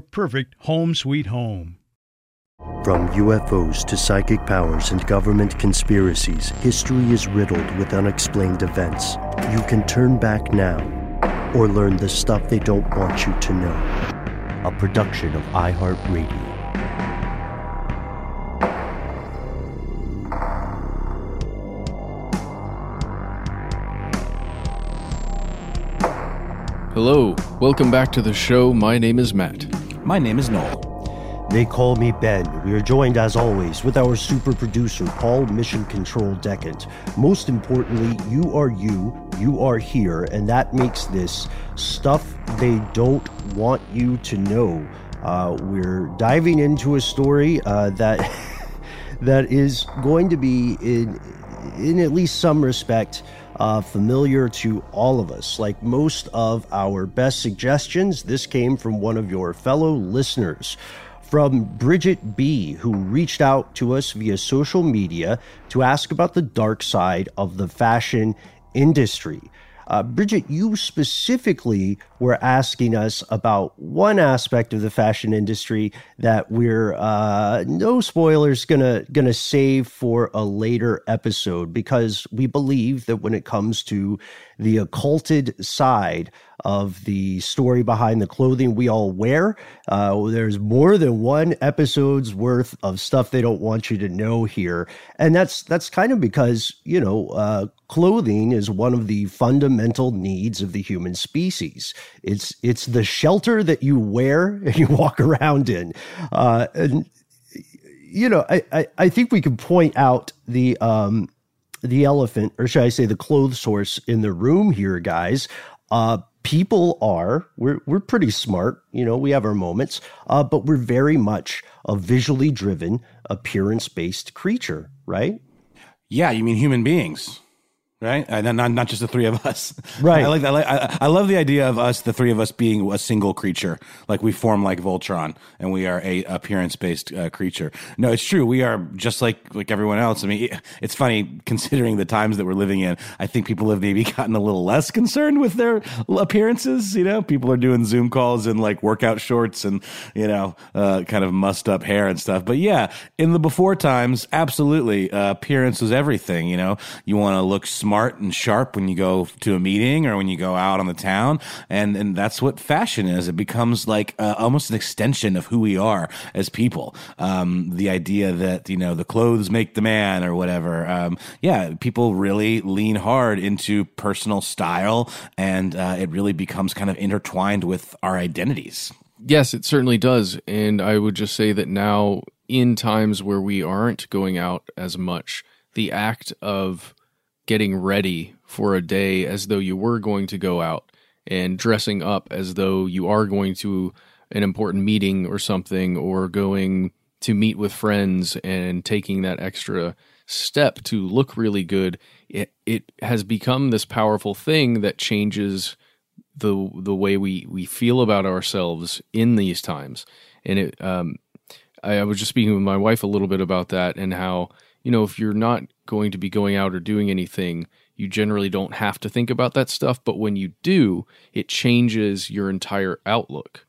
perfect home sweet home. From UFOs to psychic powers and government conspiracies, history is riddled with unexplained events. You can turn back now or learn the stuff they don't want you to know. A production of iHeartRadio. Hello, welcome back to the show. My name is Matt. My name is Noel. They call me Ben. We are joined, as always, with our super producer, Paul Mission Control Decant. Most importantly, you are you, you are here, and that makes this stuff they don't want you to know. Uh, we're diving into a story uh, that that is going to be in in at least some respect uh, familiar to all of us. Like most of our best suggestions, this came from one of your fellow listeners from Bridget B., who reached out to us via social media to ask about the dark side of the fashion industry. Uh, Bridget, you specifically were asking us about one aspect of the fashion industry that we're uh, no spoilers gonna gonna save for a later episode because we believe that when it comes to the occulted side of the story behind the clothing we all wear. Uh, there's more than one episode's worth of stuff they don't want you to know here, and that's that's kind of because you know uh, clothing is one of the fundamental needs of the human species. It's it's the shelter that you wear and you walk around in, uh, and you know I, I, I think we can point out the um, the elephant, or should I say, the clothes source in the room here, guys. Uh, people are. We're we're pretty smart. You know we have our moments. Uh, but we're very much a visually driven appearance based creature right? Yeah, you mean human beings, right? And not, not just the three of us. Right. I like that. I, like, I, I love the idea of us, the three of us, being a single creature. Like we form like Voltron, and we are a appearance based uh, creature. No, it's true. We are just like like everyone else. I mean, it's funny considering the times that we're living in. I think people have maybe gotten a little less concerned with their appearances. You know, people are doing Zoom calls in like workout shorts and you know, uh, kind of mussed up hair and stuff. But yeah, in the before times, absolutely, uh, appearance was everything. You know, you want to look smart and sharp when you go to a meeting or when you go out on the town, and and that's what fashion is. It becomes like uh, almost an extension of who we are as people. Um, the idea that you know the clothes make the man or whatever. Um, yeah, people really lean hard into personal style, and uh, it really becomes kind of intertwined with our identities. Yes, it certainly does. And I would just say that now, in times where we aren't going out as much, the act of getting ready for a day as though you were going to go out and dressing up as though you are going to an important meeting or something or going to meet with friends and taking that extra step to look really good. It it has become this powerful thing that changes the the way we we feel about ourselves in these times. And it um I, I was just speaking with my wife a little bit about that and how you know if you're not going to be going out or doing anything you generally don't have to think about that stuff but when you do it changes your entire outlook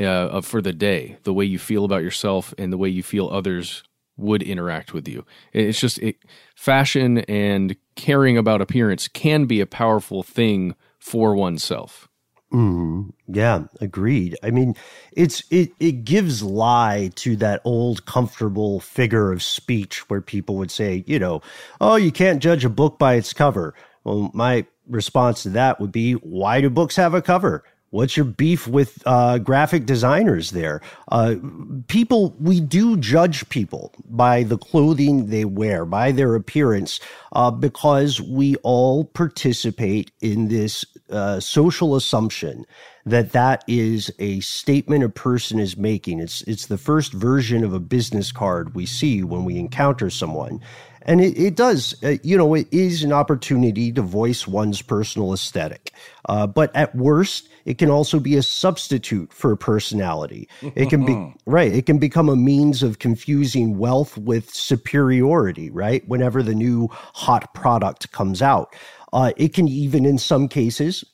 uh, for the day the way you feel about yourself and the way you feel others would interact with you. It's just it, fashion and caring about appearance can be a powerful thing for oneself Mm, yeah, agreed. I mean, it's it it gives lie to that old comfortable figure of speech where people would say, you know, oh, you can't judge a book by its cover. Well, my response to that would be, why do books have a cover? What's your beef with uh, graphic designers there? Uh, people, we do judge people by the clothing they wear, by their appearance, uh, because we all participate in this uh, social assumption that that is a statement a person is making. It's it's the first version of a business card we see when we encounter someone. And it, it does, uh, you know, it is an opportunity to voice one's personal aesthetic. Uh, but at worst, it can also be a substitute for personality. It can be, right, it can become a means of confusing wealth with superiority, right? Whenever the new hot product comes out. Uh, it can even, in some cases,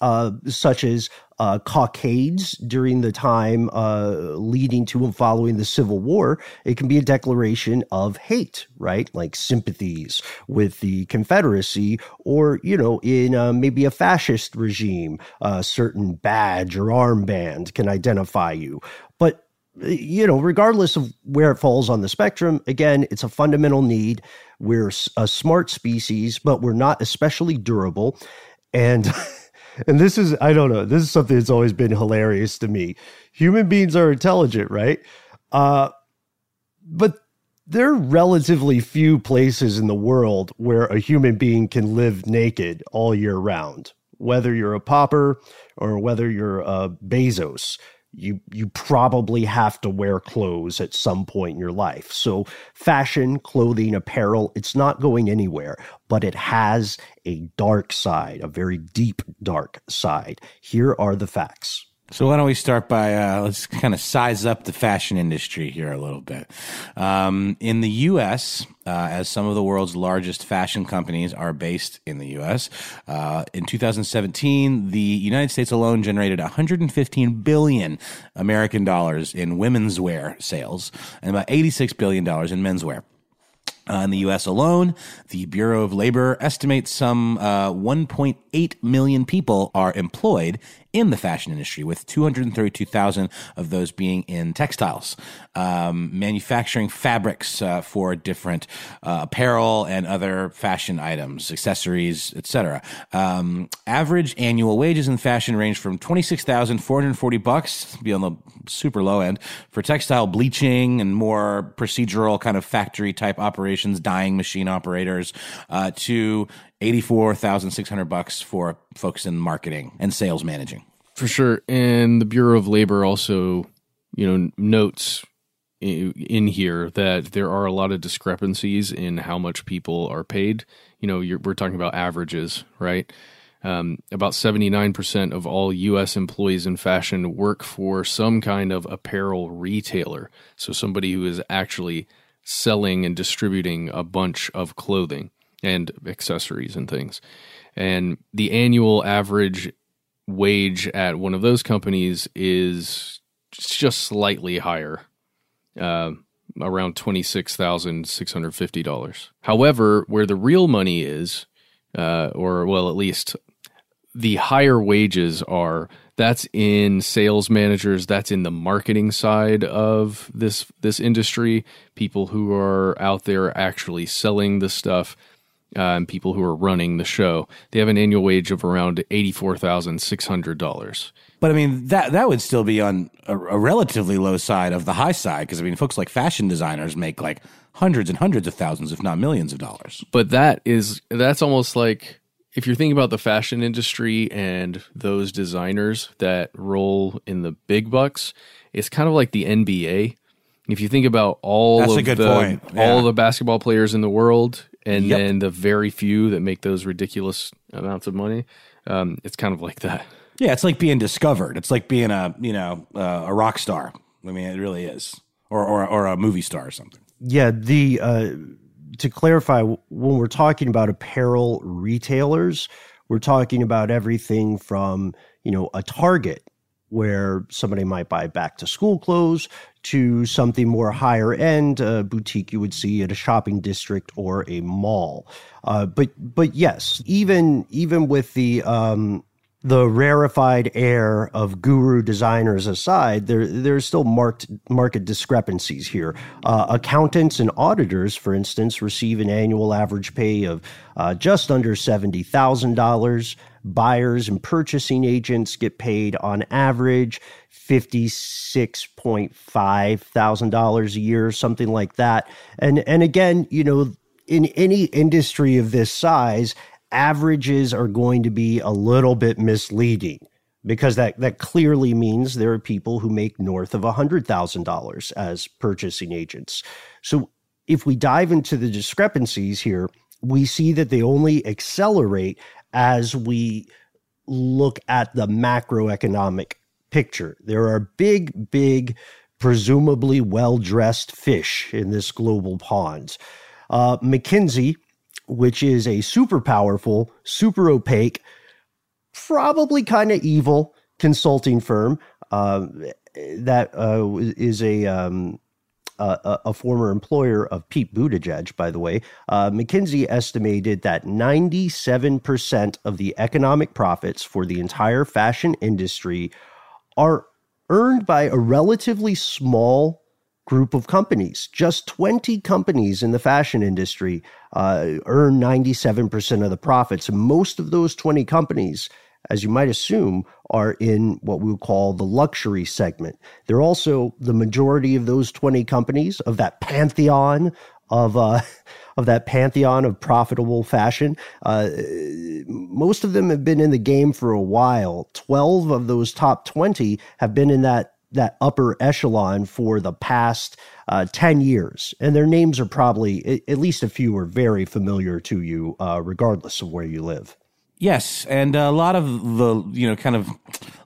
uh, such as uh, cockades during the time uh, leading to and following the Civil War, it can be a declaration of hate, right? Like sympathies with the Confederacy, or, you know, in uh, maybe a fascist regime, a certain badge or armband can identify you. But you know, regardless of where it falls on the spectrum, again, it's a fundamental need. We're a smart species, but we're not especially durable. And and this is I don't know, this is something that's always been hilarious to me. Human beings are intelligent, right? Uh but there are relatively few places in the world where a human being can live naked all year round. Whether you're a pauper or whether you're a Bezos, you you probably have to wear clothes at some point in your life. So fashion, clothing, apparel, it's not going anywhere, but it has a dark side, a very deep dark side. Here are the facts. So why don't we start by uh, let's kind of size up the fashion industry here a little bit. Um, in the U.S., uh, as some of the world's largest fashion companies are based in the U.S., uh, in 2017, the United States alone generated 115 billion American dollars in women's wear sales and about 86 billion dollars in menswear. Uh, in the U.S. alone, the Bureau of Labor estimates some uh, 1.8 million people are employed in the fashion industry, with 232,000 of those being in textiles, um, manufacturing fabrics uh, for different uh, apparel and other fashion items, accessories, etc. Um, average annual wages in fashion range from 26,440 bucks, be on the super low end, for textile bleaching and more procedural kind of factory type operations, dyeing machine operators, uh, to 84,600 bucks for folks in marketing and sales managing. For sure. And the Bureau of Labor also, you know, notes in here that there are a lot of discrepancies in how much people are paid. You know, we're talking about averages, right? Um, about 79% of all U.S. employees in fashion work for some kind of apparel retailer. So, somebody who is actually selling and distributing a bunch of clothing and accessories and things. And the annual average wage at one of those companies is just slightly higher, uh, around twenty six thousand six hundred fifty dollars. However, where the real money is, uh, or well, at least the higher wages are, that's in sales managers, that's in the marketing side of this this industry. People who are out there actually selling the stuff uh, and people who are running the show. They have an annual wage of around eighty-four thousand six hundred dollars. But I mean that that would still be on a, a relatively low side of the high side because I mean folks like fashion designers make like hundreds and hundreds of thousands, if not millions of dollars. But that is that's almost like if you're thinking about the fashion industry and those designers that roll in the big bucks, it's kind of like the NBA. If you think about all That's of the point. all the basketball players in the world, and Yep. then the very few that make those ridiculous amounts of money, um, it's kind of like that. Yeah, it's like being discovered. It's like being a you know uh, a rock star. I mean, it really is, or or or a movie star or something. Yeah, the uh, to clarify, when we're talking about apparel retailers, we're talking about everything from you know a Target where somebody might buy back to school clothes to something more higher end uh, boutique you would see at a shopping district or a mall. Uh, but but yes, even even with the um, the rarefied air of guru designers aside, there there's still marked market discrepancies here. Uh, accountants and auditors, for instance, receive an annual average pay of uh, just under seventy thousand dollars. Buyers and purchasing agents get paid on average fifty six point five thousand dollars a year, something like that. And and again, you know, in any industry of this size, averages are going to be a little bit misleading because that, that clearly means there are people who make north of $100,000 as purchasing agents. So if we dive into the discrepancies here, we see that they only accelerate as we look at the macroeconomic picture. There are big, big, presumably well dressed fish in this global pond. Uh, McKinsey, which is a super powerful, super opaque, probably kind of evil consulting firm uh, that uh, is a. Um, a, a former employer of Pete Buttigieg, by the way, uh, McKinsey estimated that 97% of the economic profits for the entire fashion industry are earned by a relatively small group of companies. Just 20 companies in the fashion industry uh, earn 97% of the profits. And most of those 20 companies, as you might assume, are in what we would call the luxury segment. They're also the majority of those 20 companies of that pantheon of uh, of that pantheon of profitable fashion. Uh, most of them have been in the game for a while. 12 of those top 20 have been in that that upper echelon for the past uh, 10 years. And their names are probably, at least a few, are very familiar to you, uh, regardless of where you live. Yes, and a lot of the you know kind of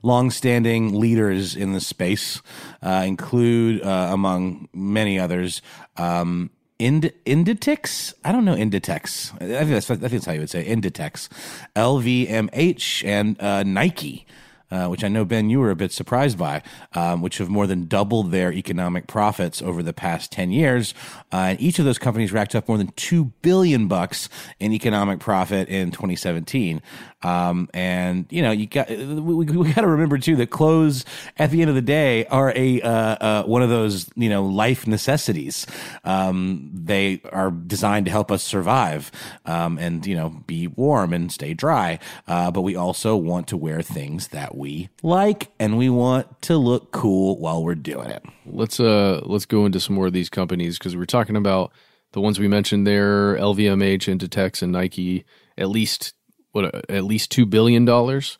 long-standing leaders in the space uh, include, uh, among many others, um, Ind- Inditex. I don't know Inditex. I think that's I think that's how you would say Inditex, LVMH, and uh, Nike. Uh, which I know Ben, you were a bit surprised by, um, which have more than doubled their economic profits over the past ten years. Uh, and each of those companies racked up more than two billion bucks in economic profit in 2017. Um, and you know, you got we, we got to remember too that clothes at the end of the day are a uh, uh, one of those you know life necessities. Um, they are designed to help us survive um, and you know be warm and stay dry. Uh, but we also want to wear things that we like, and we want to look cool while we're doing it. Let's uh let's go into some more of these companies because we're talking about the ones we mentioned there: LVMH, Inditex, and Nike. At least what? At least two billion dollars.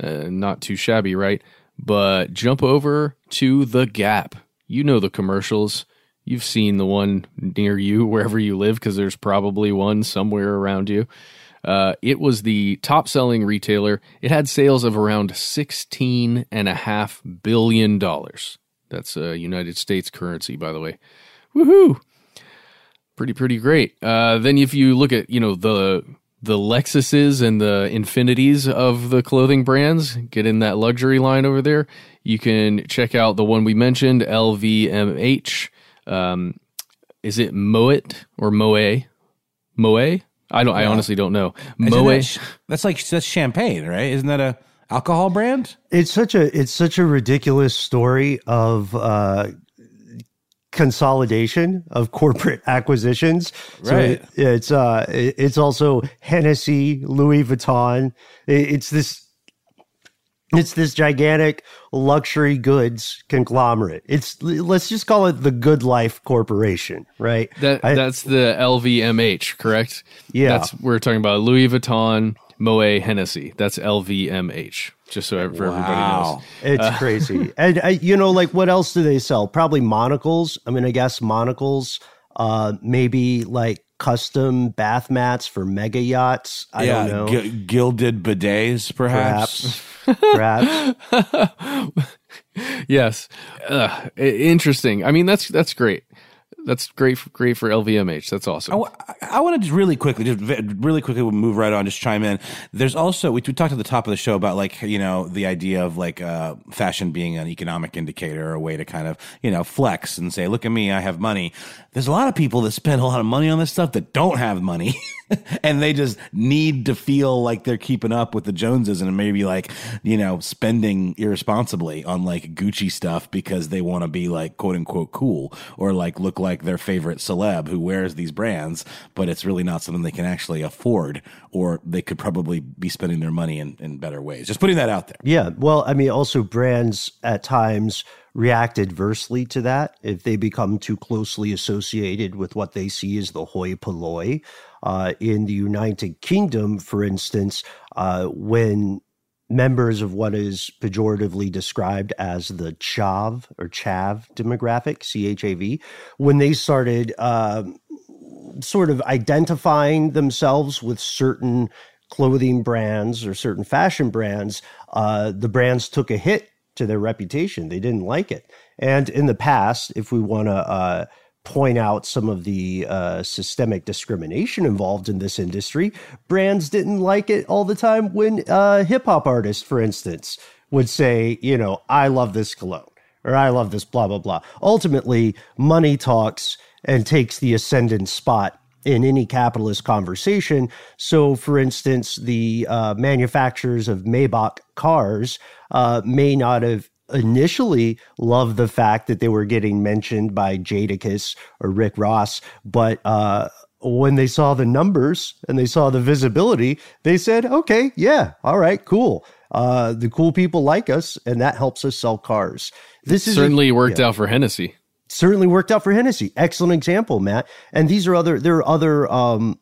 Uh, not too shabby, right? But jump over to the Gap. You know the commercials. You've seen the one near you wherever you live because there's probably one somewhere around you. Uh, it was the top selling retailer. It had sales of around sixteen and a half billion dollars. That's uh, United States currency, by the way. Woohoo! Pretty pretty great. Uh, then if you look at you know the the Lexuses and the Infinitis of the clothing brands, get in that luxury line over there. You can check out the one we mentioned, LVMH. Um, is it Moet or Moe? Moe? I don't. I honestly don't know. Isn't Moe. that sh- that's like that's champagne, right? Isn't that a alcohol brand? It's such a it's such a ridiculous story of uh, consolidation of corporate acquisitions. So Right. it- it's uh, it- it's also Hennessy, Louis Vuitton. It- It's this. It's this gigantic luxury goods conglomerate. It's let's just call it the Good Life Corporation, right? That I- that's the LVMH, correct? Yeah. That's we're talking about Louis Vuitton, Moet Hennessy. That's LVMH. Just so for everybody knows. It's crazy. And uh, you know, like what else do they sell? Probably monocles. I mean, I guess monocles. Uh, maybe like custom bath mats for mega yachts. I yeah, don't know. gi- gilded bidets, perhaps. Perhaps. Yes. Uh, interesting. I mean, that's that's great. That's great. For, great for LVMH. That's awesome. I, want to just really quickly, just really quickly, we'll move right on. Just chime in. There's also we, we talked at the top of the show about like you know the idea of like uh, fashion being an economic indicator, a way to kind of you know flex and say, look at me, I have money. There's a lot of people that spend a lot of money on this stuff that don't have money, and they just need to feel like they're keeping up with the Joneses and maybe like you know spending irresponsibly on like Gucci stuff because they want to be like quote unquote cool or like look like their favorite celeb who wears these brands, but it's really not something they can actually afford, or they could probably be spending their money in, in better ways. Just putting that out there. Yeah. Well, I mean, also brands at times react adversely to that if they become too closely associated with what they see as the hoi polloi. Uh, in the United Kingdom, for instance, uh, when members of what is pejoratively described as the chav or chav demographic, C H A V, when they started um, sort of identifying themselves with certain clothing brands or certain fashion brands, uh, the brands took a hit to their reputation. They didn't like it. And in the past, if we want to uh, point out some of the uh, systemic discrimination involved in this industry, brands didn't like it all the time when uh, hip hop artists, for instance, would say, you know, I love this cologne or I love this blah, blah, blah. Ultimately, money talks and takes the ascendant spot in any capitalist conversation. So, for instance, the uh, manufacturers of Maybach cars uh, may not have initially loved the fact that they were getting mentioned by Jadakiss or Rick Ross, but uh, when they saw the numbers and they saw the visibility, they said, okay, yeah, all right, cool. Uh, the cool people like us, and that helps us sell cars. This is a- Certainly worked out for Hennessy. Certainly worked out for Hennessy. Excellent example, Matt. And these are other there are other um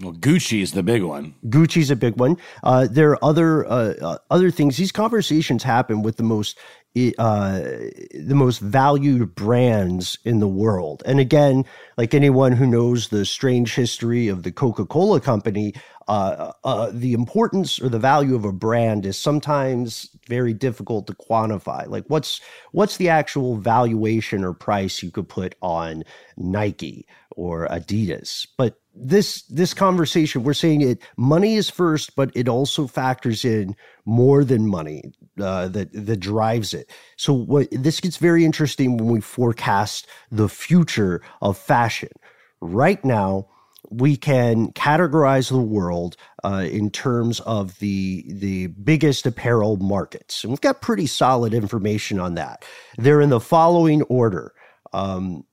Well, Gucci is the big one. Gucci's a big one. Uh, there are other uh, uh, other things. These conversations happen with the most uh, the most valued brands in the world. And again, like anyone who knows the strange history of the Coca Cola Company, uh, uh, the importance or the value of a brand is sometimes very difficult to quantify. Like what's what's the actual valuation or price you could put on Nike or Adidas? But this this conversation, we're saying it money is first, but it also factors in more than money uh, that that drives it. So what this gets very interesting when we forecast the future of fashion. Right now, we can categorize the world uh, in terms of the the biggest apparel markets, and we've got pretty solid information on that. They're in the following order. Um,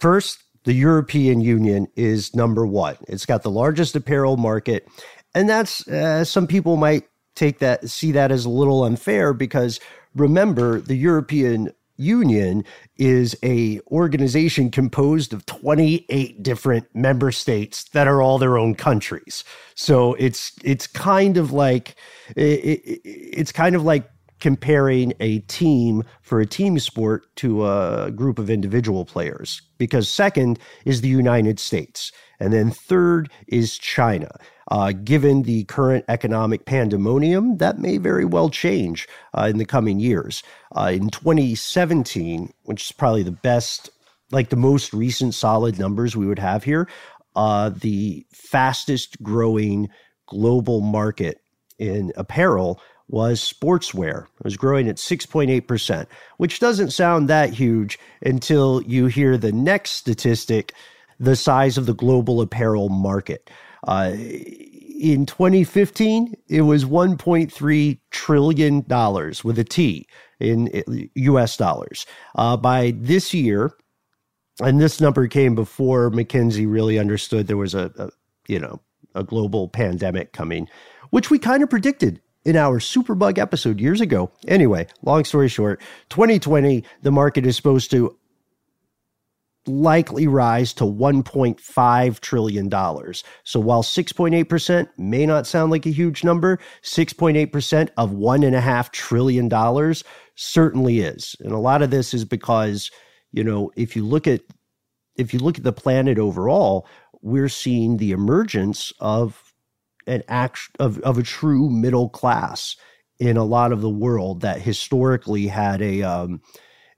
first, the European Union is number one. It's got the largest apparel market, and that's uh, some people might take that see that as a little unfair because remember the European Union is a organization composed of 28 different member states that are all their own countries. So it's it's kind of like it, it, it's kind of like comparing a team for a team sport to a group of individual players because second is the United States and then third is China. Uh, given the current economic pandemonium, that may very well change uh, in the coming years. Uh, in 2017, which is probably the best, like the most recent solid numbers we would have here, uh, the fastest growing global market in apparel was sportswear. It was growing at 6.8%, which doesn't sound that huge until you hear the next statistic the size of the global apparel market. Uh, in 2015, it was 1.3 trillion dollars with a T in US dollars. Uh, by this year, and this number came before McKinsey really understood there was a, a you know a global pandemic coming, which we kind of predicted in our Superbug episode years ago. Anyway, long story short, 2020, the market is supposed to likely rise to $1.5 trillion. So while 6.8% may not sound like a huge number, 6.8% of $1.5 trillion certainly is. And a lot of this is because, you know, if you look at if you look at the planet overall, we're seeing the emergence of an act of, of a true middle class in a lot of the world that historically had a um,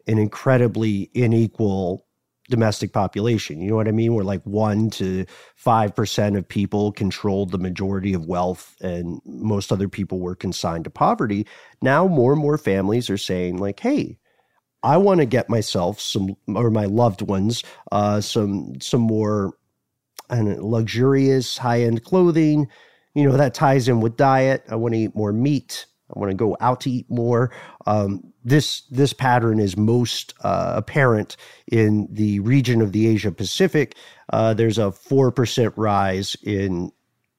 an incredibly unequal domestic population. You know what I mean? Where like one to five percent of people controlled the majority of wealth, and most other people were consigned to poverty. Now, more and more families are saying like, "Hey, I want to get myself some or my loved ones uh, some some more and luxurious high end clothing. You know that ties in with diet. I want to eat more meat. I want to go out to eat more. Um, this this pattern is most uh, apparent in the region of the Asia Pacific. Uh, there's a four percent rise in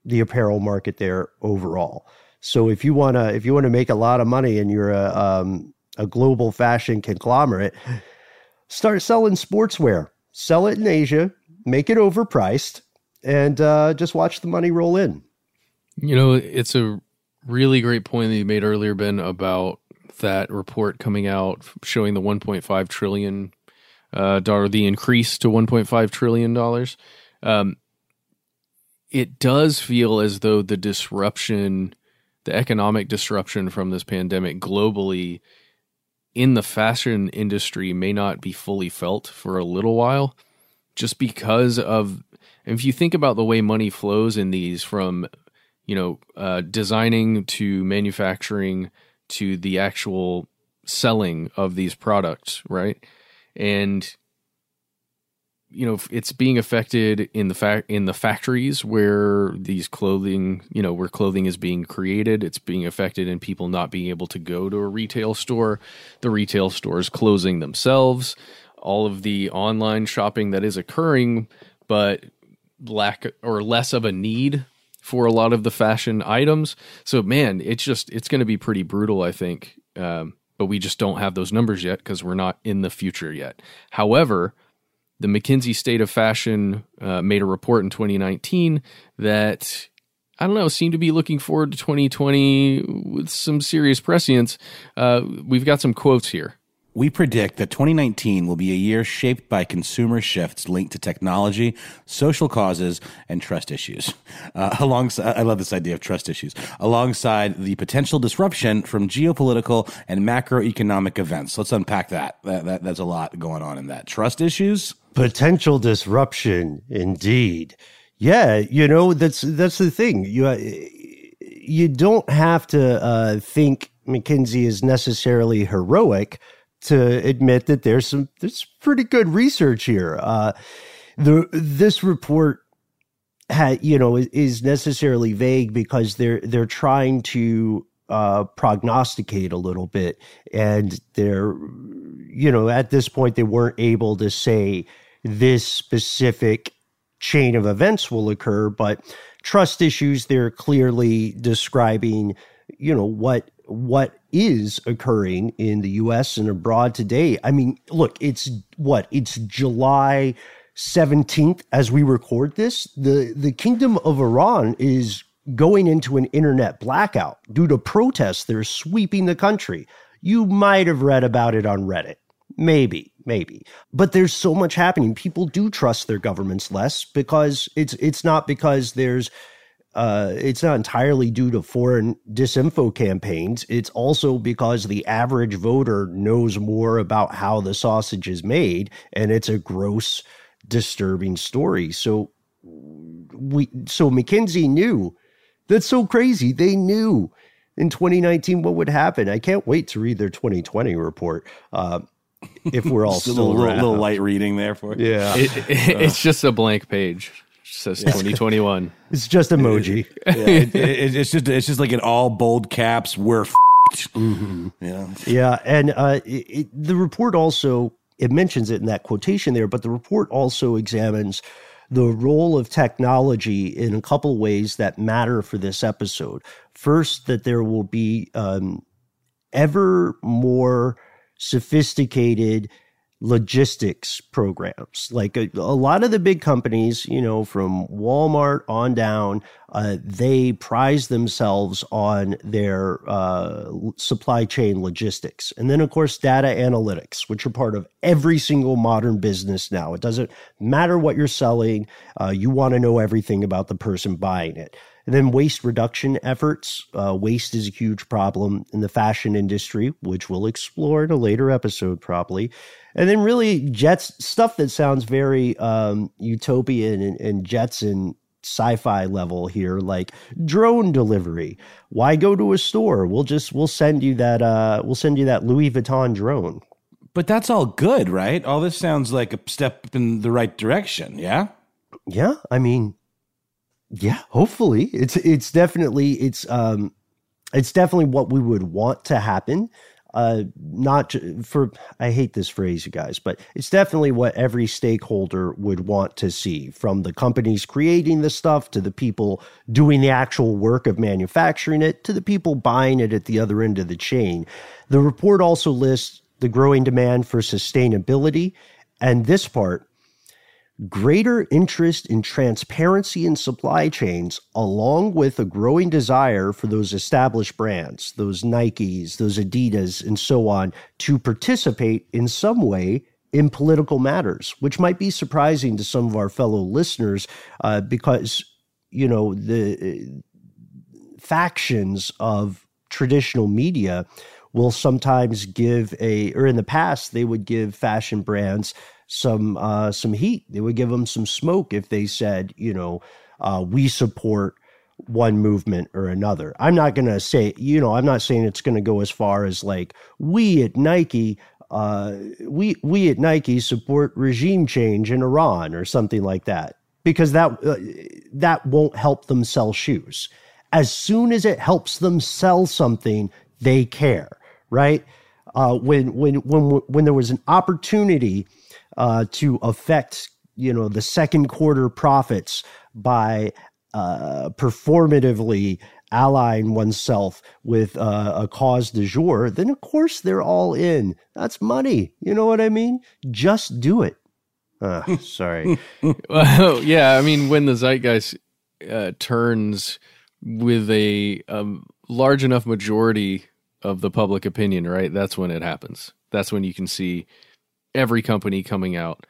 the apparel market there overall. So if you wanna if you want to make a lot of money and you're a um, a global fashion conglomerate, start selling sportswear. Sell it in Asia, make it overpriced, and uh, just watch the money roll in. You know, it's a really great point that you made earlier, Ben, about that report coming out showing the 1.5 trillion uh, dollar, the increase to 1.5 trillion dollars. Um, it does feel as though the disruption, the economic disruption from this pandemic globally in the fashion industry may not be fully felt for a little while just because of if you think about the way money flows in these from you know, uh, designing to manufacturing to the actual selling of these products, right? And you know, it's being affected in the fact in the factories where these clothing, you know, where clothing is being created. It's being affected in people not being able to go to a retail store, the retail stores closing themselves, all of the online shopping that is occurring, but lack or less of a need for a lot of the fashion items. So man, it's just it's going to be pretty brutal, I think. Um, but we just don't have those numbers yet because we're not in the future yet. However, the McKinsey State of Fashion uh, made a report in 2019 that I don't know seemed to be looking forward to 2020 with some serious prescience. Uh, we've got some quotes here. We predict that 2019 will be a year shaped by consumer shifts linked to technology, social causes, and trust issues. Uh, alongside, I love this idea of trust issues. Alongside the potential disruption from geopolitical and macroeconomic events. Let's unpack that. that, that that's a lot going on in that. Trust issues, potential disruption, indeed. Yeah, you know that's that's the thing. You uh, you don't have to uh, think McKinsey is necessarily heroic to admit that there's some there's pretty good research here. Uh, the this report had you know is necessarily vague because they're they're trying to uh, prognosticate a little bit, and they're you know at this point they weren't able to say this specific chain of events will occur, but trust issues they're clearly describing you know what what is occurring in the US and abroad today. I mean, look, it's what? It's July 17th as we record this. The the Kingdom of Iran is going into an internet blackout due to protests that are sweeping the country. You might have read about it on Reddit. Maybe, maybe. But there's so much happening. People do trust their governments less because it's it's not because there's uh, it's not entirely due to foreign disinfo campaigns. It's also because the average voter knows more about how the sausage is made, and it's a gross, disturbing story. So we, so McKinsey knew. That's so crazy. They knew in 2019 what would happen. I can't wait to read their 2020 report. Uh, if we're all still a little, little, light reading there for yeah, it, it, it's just a blank page says 2021. It's just emoji. yeah, it, it, it's just it's just like in all bold caps. We're mm-hmm. yeah, yeah, and uh, the report also it mentions it in that quotation there, but the report also examines the role of technology in a couple ways that matter for this episode. First, that there will be um, ever more sophisticated logistics programs. Like a, a, lot of the big companies, you know, from Walmart on down, uh, they prize themselves on their uh, supply chain logistics. And then, of course, data analytics, which are part of every single modern business now. It doesn't matter what you're selling, uh, you want to know everything about the person buying it. And then waste reduction efforts. Uh, waste is a huge problem in the fashion industry, which we'll explore in a later episode, probably. And then really Jets stuff that sounds very um, utopian and, and Jetson sci-fi level here, like drone delivery. Why go to a store? We'll just we'll send you that uh, we'll send you that Louis Vuitton drone. But that's all good, right? All this sounds like a step in the right direction. Yeah. Yeah, I mean, yeah, hopefully. It's it's definitely it's um it's definitely what we would want to happen. Uh not for I hate this phrase you guys, but it's definitely what every stakeholder would want to see from the companies creating the stuff to the people doing the actual work of manufacturing it to the people buying it at the other end of the chain. The report also lists the growing demand for sustainability and this part greater interest in transparency in supply chains, along with a growing desire for those established brands, those Nikes, those Adidas, and so on, to participate in some way in political matters, which might be surprising to some of our fellow listeners uh, because, you know, the uh, factions of traditional media will sometimes give a, or in the past, they would give fashion brands some uh, some heat. They would give them some smoke if they said, you know, uh, we support one movement or another. I'm not going to say, you know, I'm not saying it's going to go as far as like we at Nike, uh, we we at Nike support regime change in Iran or something like that, because that uh, that won't help them sell shoes. As soon as it helps them sell something, they care, right? Uh, when when when when there was an opportunity uh, to affect you know the second quarter profits by uh, performatively allying oneself with uh, a cause du jour, then of course they're all in. That's money. You know what I mean? Just do it. Uh, sorry. well, yeah, I mean, when the zeitgeist uh, turns with a um, large enough majority of the public opinion, right? That's when it happens. That's when you can see every company coming out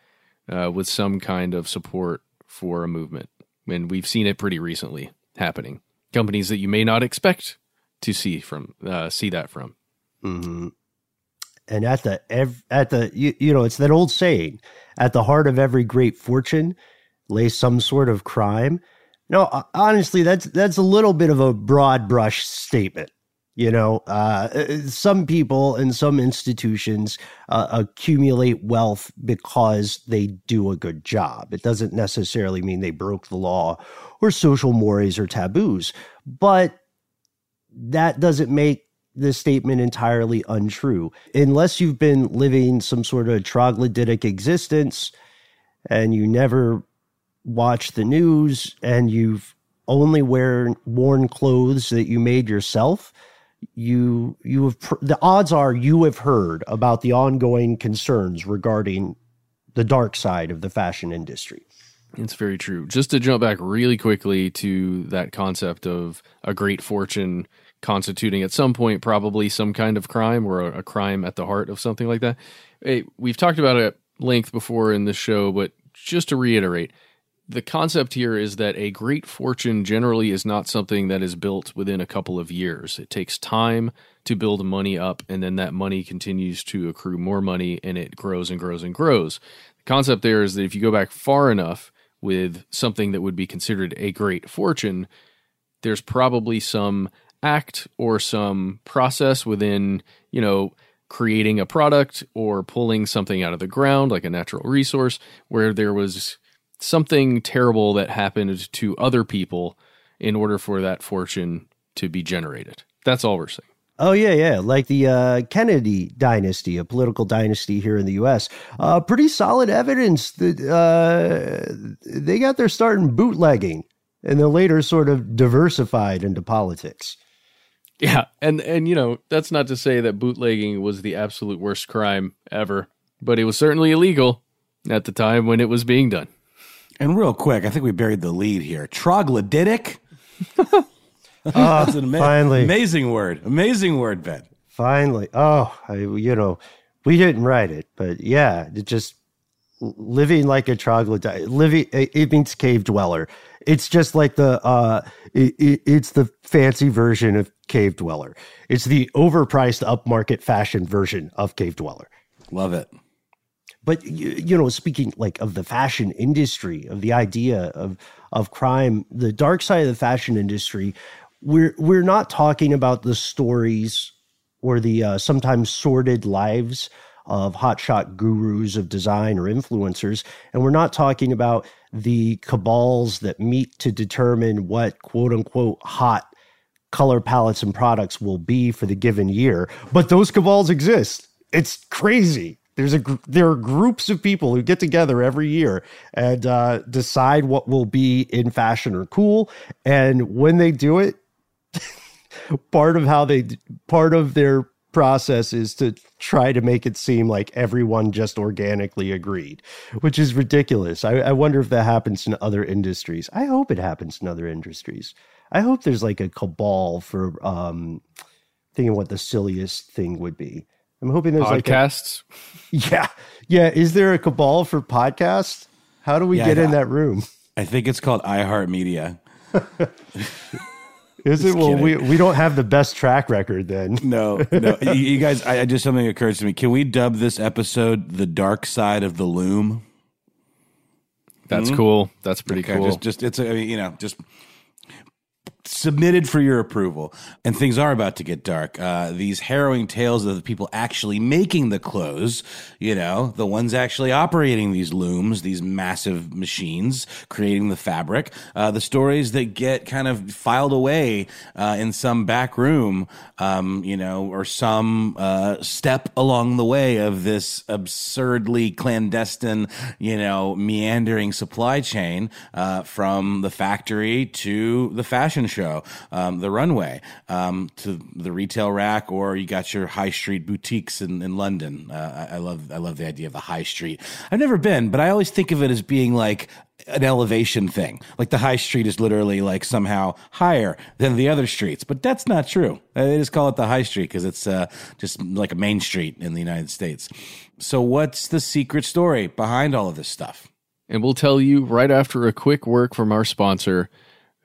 uh, with some kind of support for a movement. And we've seen it pretty recently happening. Companies that you may not expect to see from uh, see that from. Mm-hmm. And at the at the you, you know it's that old saying, at the heart of every great fortune lays some sort of crime. No, honestly, that's that's a little bit of a broad brush statement. You know, uh, uh, some people and some institutions uh, accumulate wealth because they do a good job. It doesn't necessarily mean they broke the law or social mores or taboos, but that doesn't make the statement entirely untrue. Unless you've been living some sort of troglodytic existence and you never watch the news and you've only wear, worn clothes that you made yourself you you have the odds are you have heard about the ongoing concerns regarding the dark side of the fashion industry. It's very true. Just to jump back really quickly to that concept of a great fortune constituting at some point probably some kind of crime or a, crime at the heart of something like that. Hey, we've talked about it at length before in the show, but just to reiterate, the concept here is that a great fortune generally is not something that is built within a couple of years. It takes time to build money up, and then that money continues to accrue more money and it grows and grows and grows. The concept there is that if you go back far enough with something that would be considered a great fortune, there's probably some act or some process within, you know, creating a product or pulling something out of the ground like a natural resource where there was something terrible that happened to other people in order for that fortune to be generated. That's all we're saying. Oh yeah, yeah, like the uh, Kennedy dynasty, a political dynasty here in the U.S. Uh, pretty solid evidence that uh, they got their start in bootlegging, and then later sort of diversified into politics. Yeah, and and you know that's not to say that bootlegging was the absolute worst crime ever, but it was certainly illegal at the time when it was being done. And real quick, I think we buried the lead here. Troglodytic. Oh, That's an ama- finally, amazing word. Amazing word, Ben. finally. Oh, I, you know, we didn't write it, but yeah, it just living like a troglodyte. Living, it it means cave dweller. It's just like the, uh, it, it, it's the fancy version of cave dweller. It's the overpriced upmarket fashion version of cave dweller. Love it. But you, you know speaking like of the fashion industry of the idea of of crime the dark side of the fashion industry we're we're not talking about the stories or the uh, sometimes sordid lives of hotshot gurus of design or influencers and we're not talking about the cabals that meet to determine what quote unquote hot color palettes and products will be for the given year. But those cabals exist. It's crazy there's a there are groups of people who get together every year and uh, decide what will be in fashion or cool. And when they do it part of how they part of their process is to try to make it seem like everyone just organically agreed which is ridiculous. I, I wonder if that happens in other industries. I hope it happens in other industries. I hope there's like a cabal for um thinking what the silliest thing would be i'm hoping there's like a, Podcasts. yeah. Yeah. Is there a cabal for podcasts? How do we Yeah, get in that room? I think it's called iHeartMedia. Is it? Well, we, we don't have the best track record then. No, no. you, you guys, I, I just something occurs to me. Can we dub this episode "The Dark Side of the Loom"? That's hmm? cool. That's pretty Okay, cool. Just, just it's a, I mean, you know, just submitted for your approval. And things are about to get dark. Uh, these harrowing tales of the people actually making the clothes, you know, the ones actually operating these looms, these massive machines, creating the fabric, uh, the stories that get kind of filed away uh, in some back room, um, you know, or some uh, step along the way of this absurdly clandestine, you know, meandering supply chain uh, from the factory to the fashion show, um, the runway, um, to the retail rack, or you got your high street boutiques in, in London. Uh, I, I love I love the idea of the high street. I've never been, but I always think of it as being like an elevation thing. Like the high street is literally like somehow higher than the other streets, but that's not true. Uh, They just call it the high street because it's uh, just like a main street in the United States. So, what's the secret story behind all of this stuff? and we'll tell you right after a quick work from our sponsor.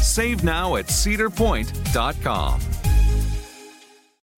Save now at cedarpoint.com.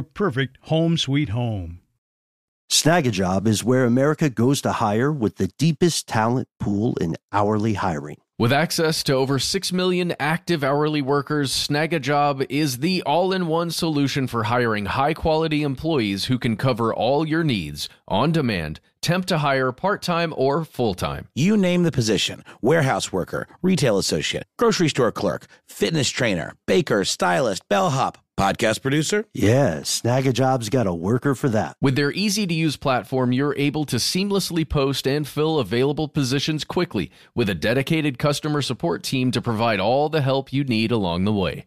your perfect home sweet home. Snagajob is where America goes to hire with the deepest talent pool in hourly hiring. With access to over 6 million active hourly workers, Snagajob is the all in one solution for hiring high quality employees who can cover all your needs on demand, temp to hire, part time or full time. You name the position warehouse worker, retail associate, grocery store clerk, fitness trainer, baker, stylist, bellhop, podcast producer. Yeah, Snagajob's got a worker for that. With their easy to use platform, you're able to seamlessly post and fill available positions quickly with a dedicated customer support team to provide all the help you need along the way.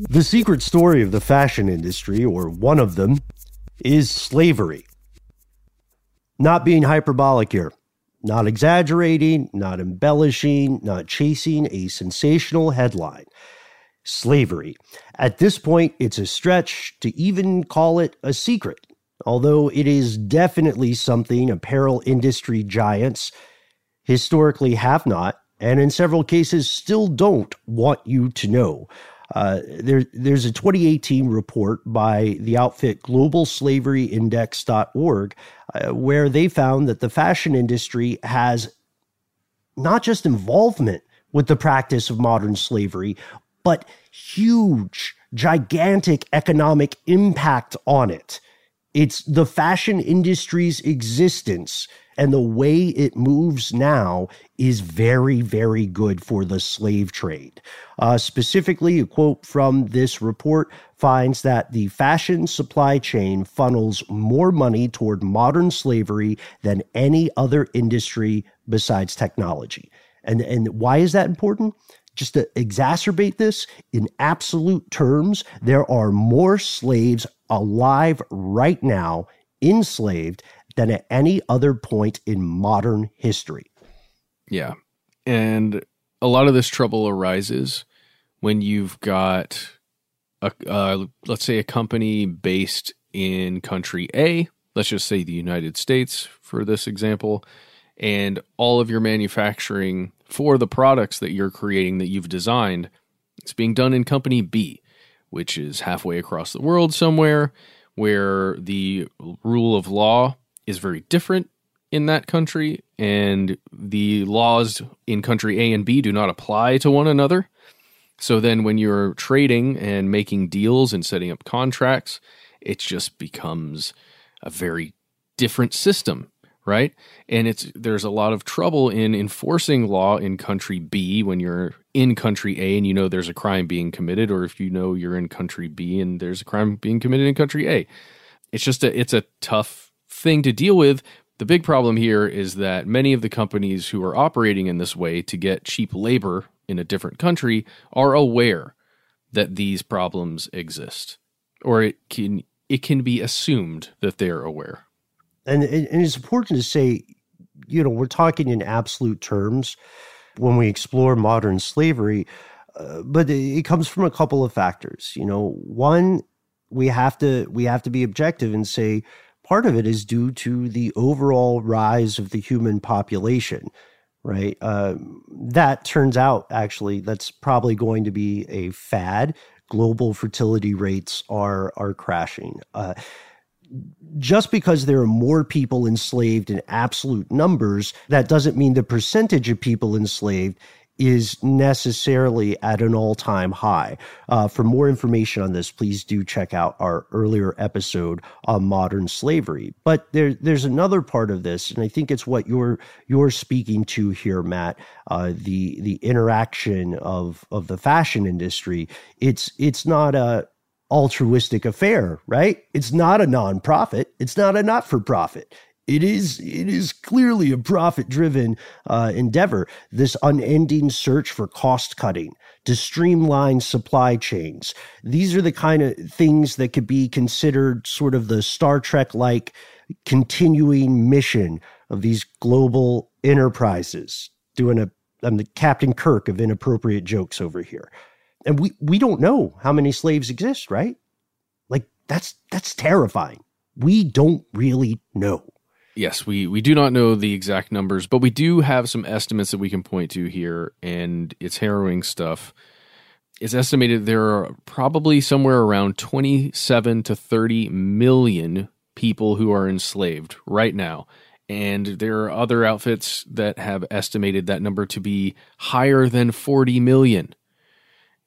The secret story of the fashion industry, or one of them, is slavery. Not being hyperbolic here, not exaggerating, not embellishing, not chasing a sensational headline. Slavery. At this point, it's a stretch to even call it a secret, although it is definitely something apparel industry giants historically have not, and in several cases still don't want you to know. Uh, there, there's a 2018 report by the outfit globalslaveryindex.org uh, where they found that the fashion industry has not just involvement with the practice of modern slavery, but huge, gigantic economic impact on it. It's the fashion industry's existence and the way it moves now is very, very good for the slave trade. Uh, specifically, a quote from this report finds that the fashion supply chain funnels more money toward modern slavery than any other industry besides technology. And, and why is that important? Just to exacerbate this, in absolute terms, there are more slaves alive right now, enslaved, than at any other point in modern history. Yeah. And a lot of this trouble arises when you've got a uh, let's say a company based in country A, let's just say the United States for this example, and all of your manufacturing for the products that you're creating that you've designed, it's being done in company B, which is halfway across the world somewhere where the rule of law is very different in that country, and the laws in country A and B do not apply to one another. So then, when you're trading and making deals and setting up contracts, it just becomes a very different system, right? And it's there's a lot of trouble in enforcing law in country B when you're in country A and you know there's a crime being committed, or if you know you're in country B and there's a crime being committed in country A. It's just a it's a tough thing to deal with. The big problem here is that many of the companies who are operating in this way to get cheap labor in a different country are aware that these problems exist, or it can it can be assumed that they're aware. And, and it's important to say, you know, we're talking in absolute terms when we explore modern slavery, uh, but it comes from a couple of factors. You know, one, we have to we have to be objective and say part of it is due to the overall rise of the human population, right? Uh, that turns out actually that's probably going to be a fad. Global fertility rates are are crashing. Uh, just because there are more people enslaved in absolute numbers, that doesn't mean the percentage of people enslaved is necessarily at an all time high. Uh, for more information on this, please do check out our earlier episode on modern slavery. But there, there's another part of this, and I think it's what you're you're speaking to here, Matt. Uh, the the interaction of of the fashion industry. It's it's not a altruistic affair, right? It's not a nonprofit. It's not a not for profit it is it is clearly a profit driven uh, endeavor. This unending search for cost cutting to streamline supply chains. These are the kind of things that could be considered sort of the star trek like continuing mission of these global enterprises. Doing a i'm the captain kirk of inappropriate jokes over here. And we we don't know how many slaves exist right? Like that's that's terrifying. We don't really know Yes, we, we do not know the exact numbers, but we do have some estimates that we can point to here, and it's harrowing stuff. It's estimated there are probably somewhere around 27 to 30 million people who are enslaved right now. And there are other outfits that have estimated that number to be higher than 40 million.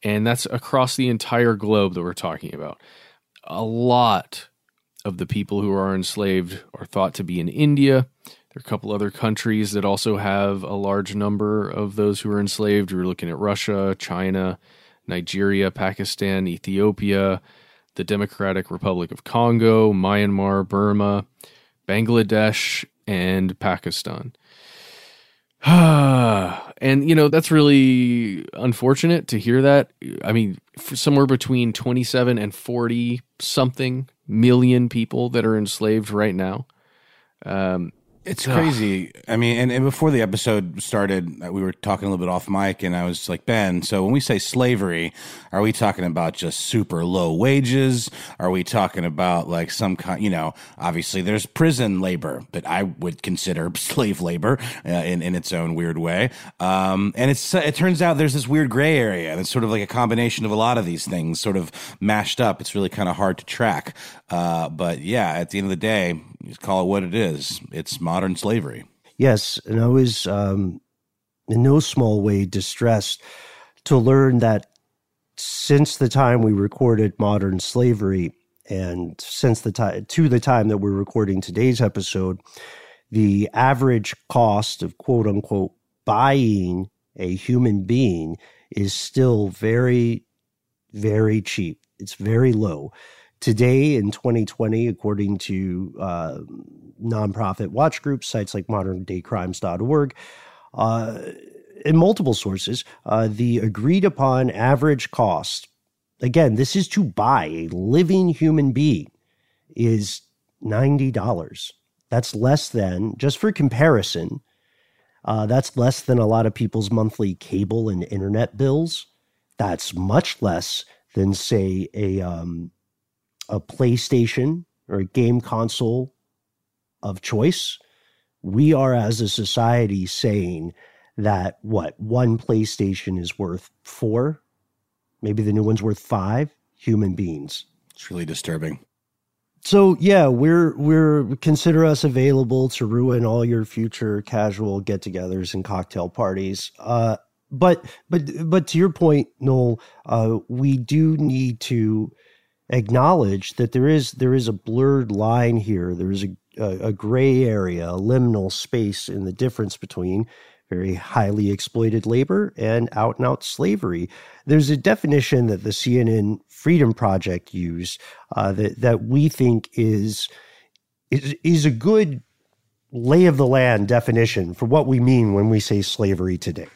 And that's across the entire globe that we're talking about. A lot of the people who are enslaved are thought to be in India. There are a couple other countries that also have a large number of those who are enslaved. We're looking at Russia, China, Nigeria, Pakistan, Ethiopia, the Democratic Republic of Congo, Myanmar, Burma, Bangladesh, and Pakistan. and you know that's really unfortunate to hear that. I mean, somewhere between 27 and 40 something million people that are enslaved right now. Um, it's crazy. I mean, and, and, before the episode started, uh, we were talking a little bit off mic, and I was like, Ben, so when we say slavery, are we talking about just super low wages? Are we talking about like some kind, you know, obviously there's prison labor that I would consider slave labor uh, in, in its own weird way. Um, and it's, it turns out there's this weird gray area, and it's sort of like a combination of a lot of these things sort of mashed up. It's really kind of hard to track. Uh, but yeah, at the end of the day, you call it what it is. It's modern slavery. Yes, and I was um, in no small way distressed to learn that since the time we recorded modern slavery and since the time to the time that we're recording today's episode the average cost of quote unquote buying a human being is still very very cheap it's very low Today in 2020, according to uh, nonprofit watch groups, sites like moderndaycrimes.org, uh, in multiple sources, uh, the agreed upon average cost, again, this is to buy a living human being, is $90. That's less than, just for comparison, uh, that's less than a lot of people's monthly cable and internet bills. That's much less than, say, a um, a PlayStation or a game console of choice, we are as a society saying that what one PlayStation is worth four, maybe the new one's worth five human beings. It's really disturbing. So yeah, we're we're consider us available to ruin all your future casual get-togethers and cocktail parties. Uh, but but but to your point, Noel, uh, we do need to acknowledge that there is there is a blurred line here. There is a, a, a gray area, a liminal space in the difference between very highly exploited labor and out and out slavery. There's a definition that the CNN Freedom Project used uh, that that we think is is is a good lay of the land definition for what we mean when we say slavery today.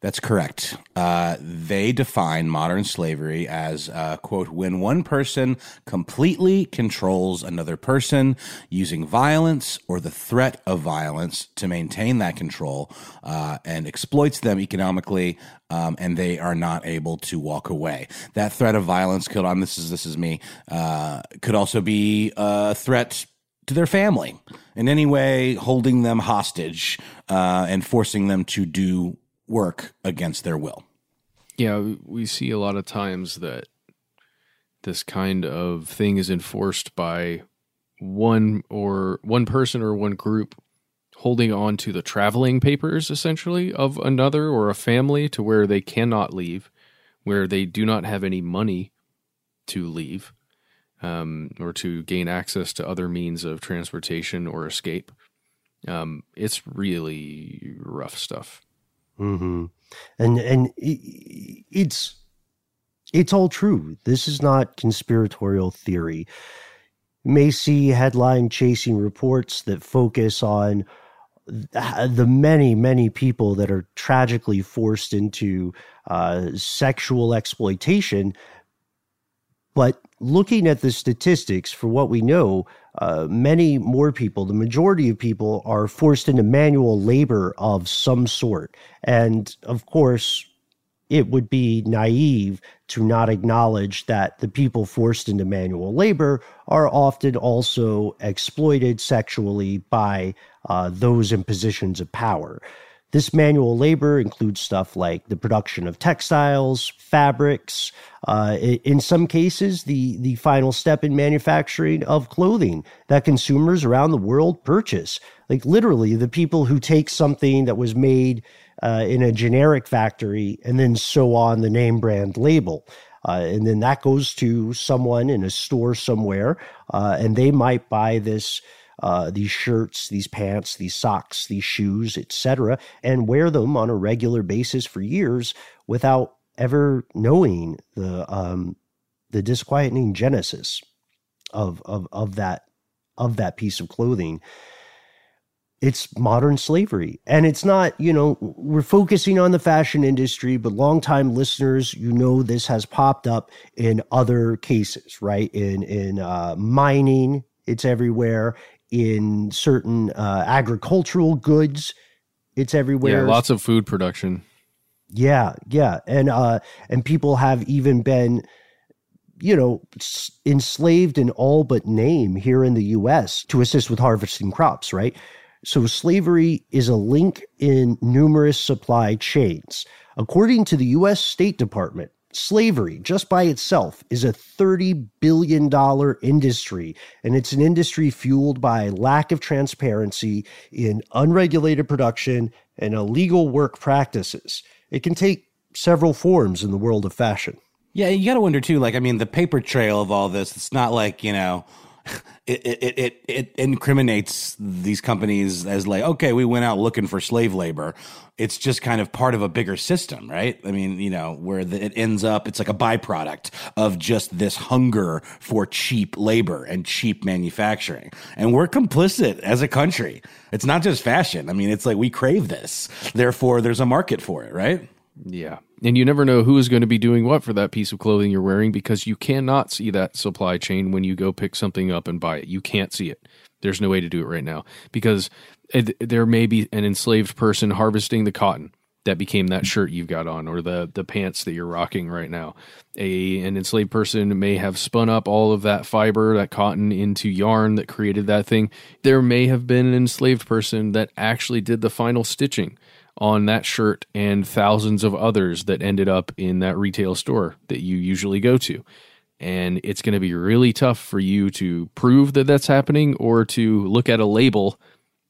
That's correct. Uh, they define modern slavery as, uh, quote, when one person completely controls another person using violence or the threat of violence to maintain that control uh, and exploits them economically, um, and they are not able to walk away. That threat of violence could, on this is this is me, uh, could also be a threat to their family in any way, holding them hostage uh, and forcing them to do work against their will. Yeah, we see a lot of times that this kind of thing is enforced by one or one person or one group holding on to the traveling papers essentially of another or a family to where they cannot leave, where they do not have any money to leave um, or to gain access to other means of transportation or escape. Um, it's really rough stuff. Mm-hmm. And and it's it's all true. This is not conspiratorial theory. You may see headline chasing reports that focus on the many, many people that are tragically forced into uh, sexual exploitation. But looking at the statistics for what we know, uh, many more people, the majority of people, are forced into manual labor of some sort. And of course, it would be naive to not acknowledge that the people forced into manual labor are often also exploited sexually by uh, those in positions of power. This manual labor includes stuff like the production of textiles, fabrics, uh, in some cases, the, the final step in manufacturing of clothing that consumers around the world purchase. Like literally, the people who take something that was made uh, in a generic factory and then sew on the name brand label. Uh, and then that goes to someone in a store somewhere, uh, and they might buy this uh, these shirts, these pants, these socks, these shoes, etc., and wear them on a regular basis for years without ever knowing the um, the disquieting genesis of of of that of that piece of clothing. It's modern slavery, and it's not. You know, we're focusing on the fashion industry, but longtime listeners, you know, this has popped up in other cases, right? In in uh, mining, it's everywhere in certain uh, agricultural goods. It's everywhere. Yeah, lots of food production. Yeah, yeah, and uh, and people have even been, you know, enslaved in all but name here in the U.S. to assist with harvesting crops. Right. So slavery is a link in numerous supply chains. According to the U.S. State Department, slavery just by itself is a $30 billion industry and it's an industry fueled by lack of transparency in unregulated production and illegal work practices. It can take several forms in the world of fashion. Yeah you got to wonder too like i mean the paper trail of all this it's not like you know it, it, it, it incriminates these companies as like, okay, we went out looking for slave labor. It's just kind of part of a bigger system, right? I mean, you know, where the, it ends up, it's like a byproduct of just this hunger for cheap labor and cheap manufacturing. And we're complicit as a country. It's not just fashion. I mean, it's like we crave this. Therefore, there's a market for it, right? Yeah. And you never know who is going to be doing what for that piece of clothing you're wearing because you cannot see that supply chain when you go pick something up and buy it. You can't see it. There's no way to do it right now because it, there may be an enslaved person harvesting the cotton that became that shirt you've got on or the the pants that you're rocking right now. A an enslaved person may have spun up all of that fiber, that cotton into yarn that created that thing. There may have been an enslaved person that actually did the final stitching on that shirt and thousands of others that ended up in that retail store that you usually go to. And it's going to be really tough for you to prove that that's happening or to look at a label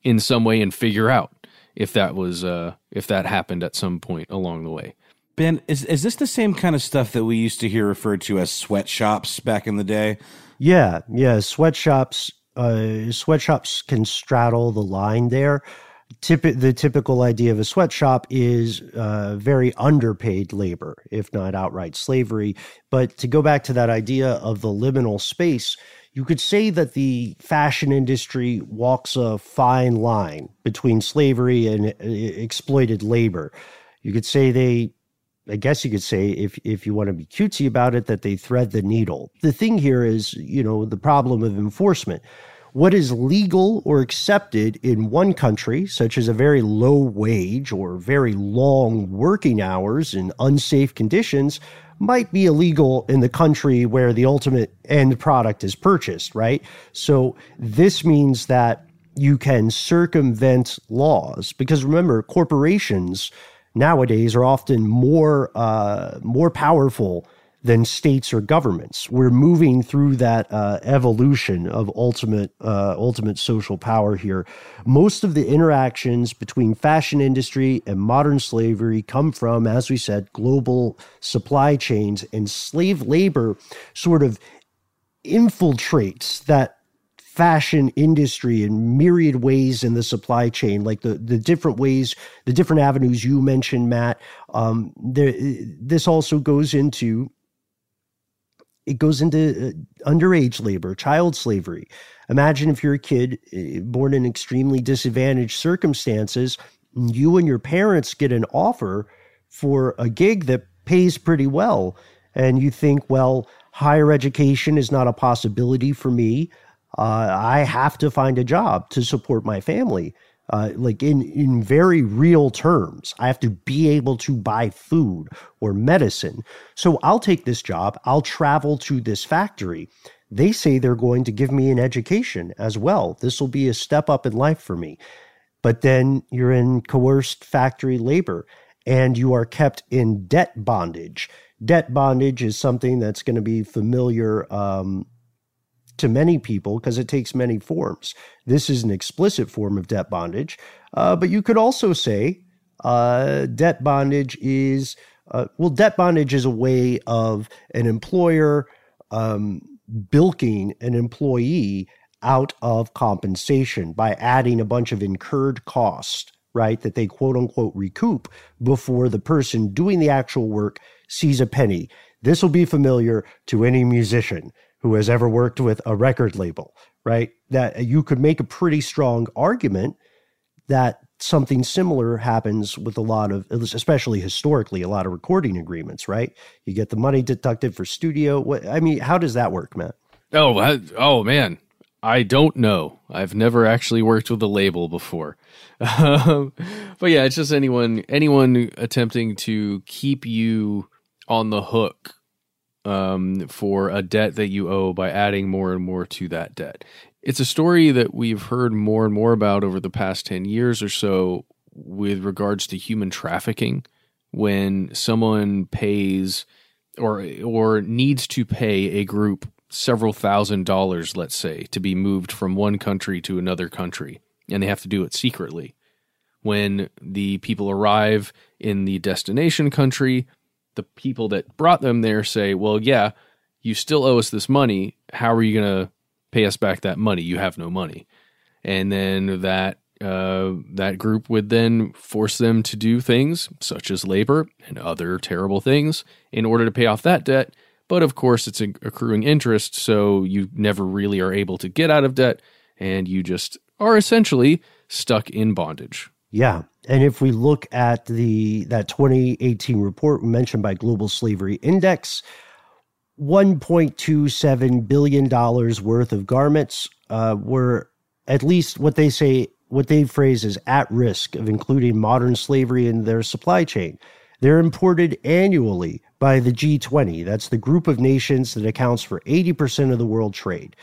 in some way and figure out if that was uh, if that happened at some point along the way. Ben, is is this the same kind of stuff that we used to hear referred to as sweatshops back in the day? Yeah, yeah, sweatshops. Uh, sweatshops can straddle the line there The typical idea of a sweatshop is uh, very underpaid labor, if not outright slavery. But to go back to that idea of the liminal space, you could say that the fashion industry walks a fine line between slavery and uh, exploited labor. You could say they I guess you could say, if if you want to be cutesy about it, that they thread the needle. The thing here is, you know, the problem of enforcement what is legal or accepted in one country, such as a very low wage or very long working hours in unsafe conditions, might be illegal in the country where the ultimate end product is purchased, right? So this means that you can circumvent laws because remember, corporations nowadays are often more uh, more powerful than states or governments. We're moving through that uh, evolution of ultimate uh, ultimate social power here. Most of the interactions between fashion industry and modern slavery come from, as we said, global supply chains, and slave labor sort of infiltrates that fashion industry in myriad ways in the supply chain, like the the different ways, the different avenues you mentioned, Matt. Um, there, this also goes into it goes into uh, underage labor, child slavery. Imagine if you're a kid uh, born in extremely disadvantaged circumstances, you and your parents get an offer for a gig that pays pretty well. And you think, well, higher education is not a possibility for me. Uh, I have to find a job to support my family uh, like in in very real terms. I have to be able to buy food or medicine. So I'll take this job. I'll travel to this factory. They say they're going to give me an education as well. This will be a step up in life for me. But then you're in coerced factory labor and you are kept in debt bondage. Debt bondage is something that's going to be familiar um, to many people because it takes many forms. This is an explicit form of debt bondage, uh, but you could also say uh, debt bondage is uh, well, debt bondage is a way of an employer um, bilking an employee out of compensation by adding a bunch of incurred cost, right? That they quote unquote recoup before the person doing the actual work sees a penny. This will be familiar to any musician who has ever worked with a record label, right? That you could make a pretty strong argument that something similar happens with a lot of, especially historically, a lot of recording agreements, right? You get the money deducted for studio. What, I mean, how does that work, Matt? Oh, I, oh man, I don't know. I've never actually worked with a label before. Um, but yeah, it's just anyone anyone attempting to keep you on the hook um, for a debt that you owe by adding more and more to that debt. It's a story that we've heard more and more about over the past 10 years or so with regards to human trafficking when someone pays or or needs to pay a group several thousand dollars let's say to be moved from one country to another country and they have to do it secretly when the people arrive in the destination country the people that brought them there say, well, yeah, you still owe us this money. How are you going to pay us back that money? You have no money. And then that uh, that group would then force them to do things such as labor and other terrible things in order to pay off that debt. But of course, it's accruing interest, so you never really are able to get out of debt, and you just are essentially stuck in bondage. Yeah. And if we look at the that 2018 report mentioned by Global Slavery Index, 1.27 billion dollars worth of garments uh, were at least what they say what they phrase as at risk of including modern slavery in their supply chain. They're imported annually by the G20. That's the group of nations that accounts for 80% of the world trade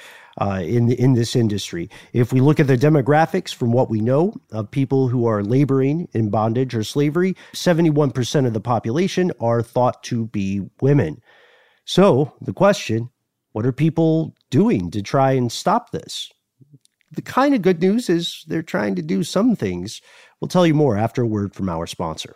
uh, in in this industry. If we look at the demographics from what we know of people who are laboring in bondage or slavery, 71% of the population are thought to be women. So the question, what are people doing to try and stop this? The kind of good news is they're trying to do some things. We'll tell you more after a word from our sponsor.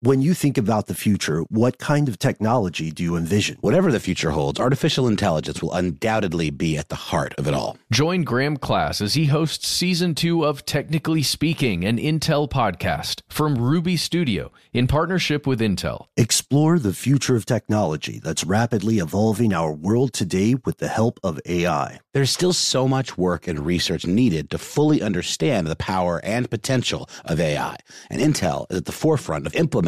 When you think about the future, what kind of technology do you envision? Whatever the future holds, artificial intelligence will undoubtedly be at the heart of it all. Join Graham Class as he hosts season two of Technically Speaking, an Intel podcast from Ruby Studio in partnership with Intel. Explore the future of technology that's rapidly evolving our world today with the help of AI. There's still so much work and research needed to fully understand the power and potential of AI, and Intel is at the forefront of implementing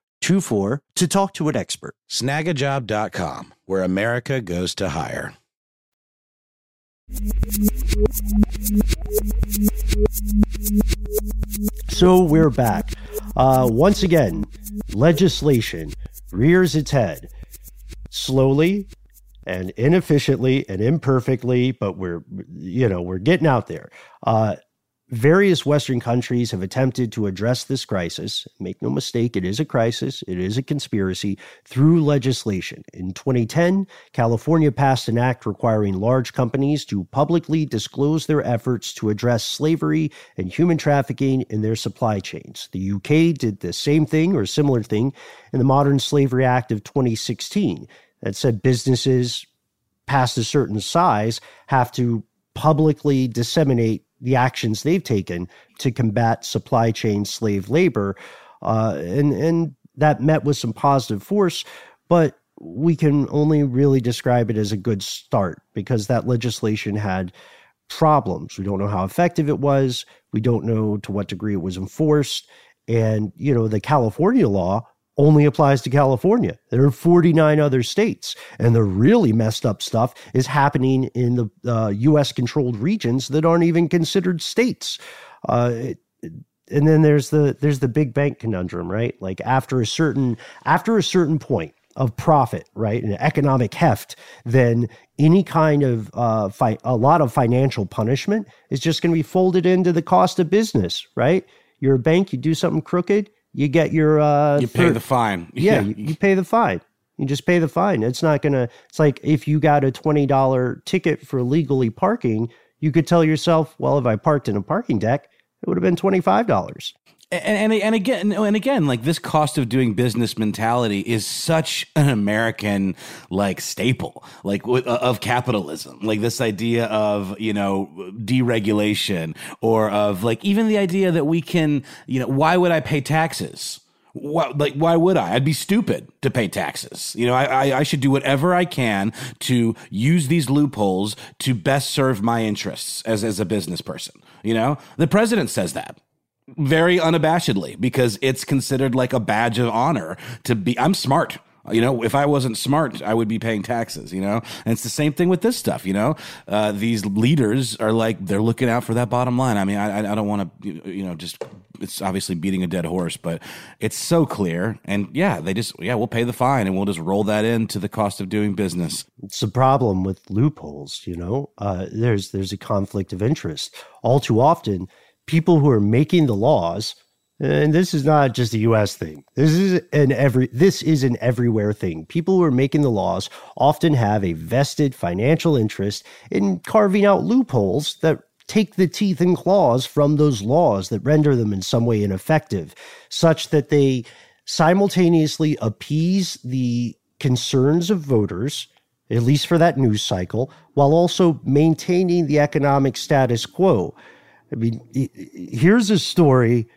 24 to talk to an expert. Snagajob.com, where America goes to hire. So we're back. Uh, once again, legislation rears its head slowly and inefficiently and imperfectly, but we're, you know, we're getting out there. Uh, Various Western countries have attempted to address this crisis. Make no mistake, it is a crisis, it is a conspiracy through legislation. In 2010, California passed an act requiring large companies to publicly disclose their efforts to address slavery and human trafficking in their supply chains. The UK did the same thing or similar thing in the Modern Slavery Act of 2016 that said businesses past a certain size have to publicly disseminate the actions they've taken to combat supply chain slave labor. Uh, and, and that met with some positive force, but we can only really describe it as a good start because that legislation had problems. We don't know how effective it was. We don't know to what degree it was enforced. And, you know, the California law only applies to California. There are 49 other states. And the really messed up stuff is happening in the uh, US controlled regions that aren't even considered states. Uh, it, and then there's the there's the big bank conundrum, right? Like after a certain after a certain point of profit, right, and economic heft, then any kind of uh, fi- a lot of financial punishment is just going to be folded into the cost of business, right? You're a bank, you do something crooked, you get your uh you pay the fine. Yeah, You, you, pay the fine. You just pay the fine. It's not gonna it's like if you got a $20 ticket for legally parking you could tell yourself well if i parked in a parking deck it would have been $25 and, and, and again and again like this cost of doing business mentality is such an american like staple like uh, of capitalism like this idea of you know deregulation or of like even the idea that we can you know why would i pay taxes why, like why would I? I'd be stupid to pay taxes. You know, I, I, I should do whatever I can to use these loopholes to best serve my interests as as a business person. You know, the president says that very unabashedly because it's considered like a badge of honor to be I'm smart. You know, if I wasn't smart, I would be paying taxes, you know? And it's the same thing with this stuff, you know? Uh, these leaders are like, they're looking out for that bottom line. I mean, I, I don't want to, you know, just, it's obviously beating a dead horse, but it's so clear. And yeah, they just, yeah, we'll pay the fine and we'll just roll that into the cost of doing business. It's a problem with loopholes, you know? Uh, there's, there's a conflict of interest. All too often, people who are making the laws And this is not just a US thing. This is an every this is an everywhere thing. People who are making the laws often have a vested financial interest in carving out loopholes that take the teeth and claws from those laws that render them in some way ineffective, such that they simultaneously appease the concerns of voters, at least for that news cycle, while also maintaining the economic status quo. I mean, here's a story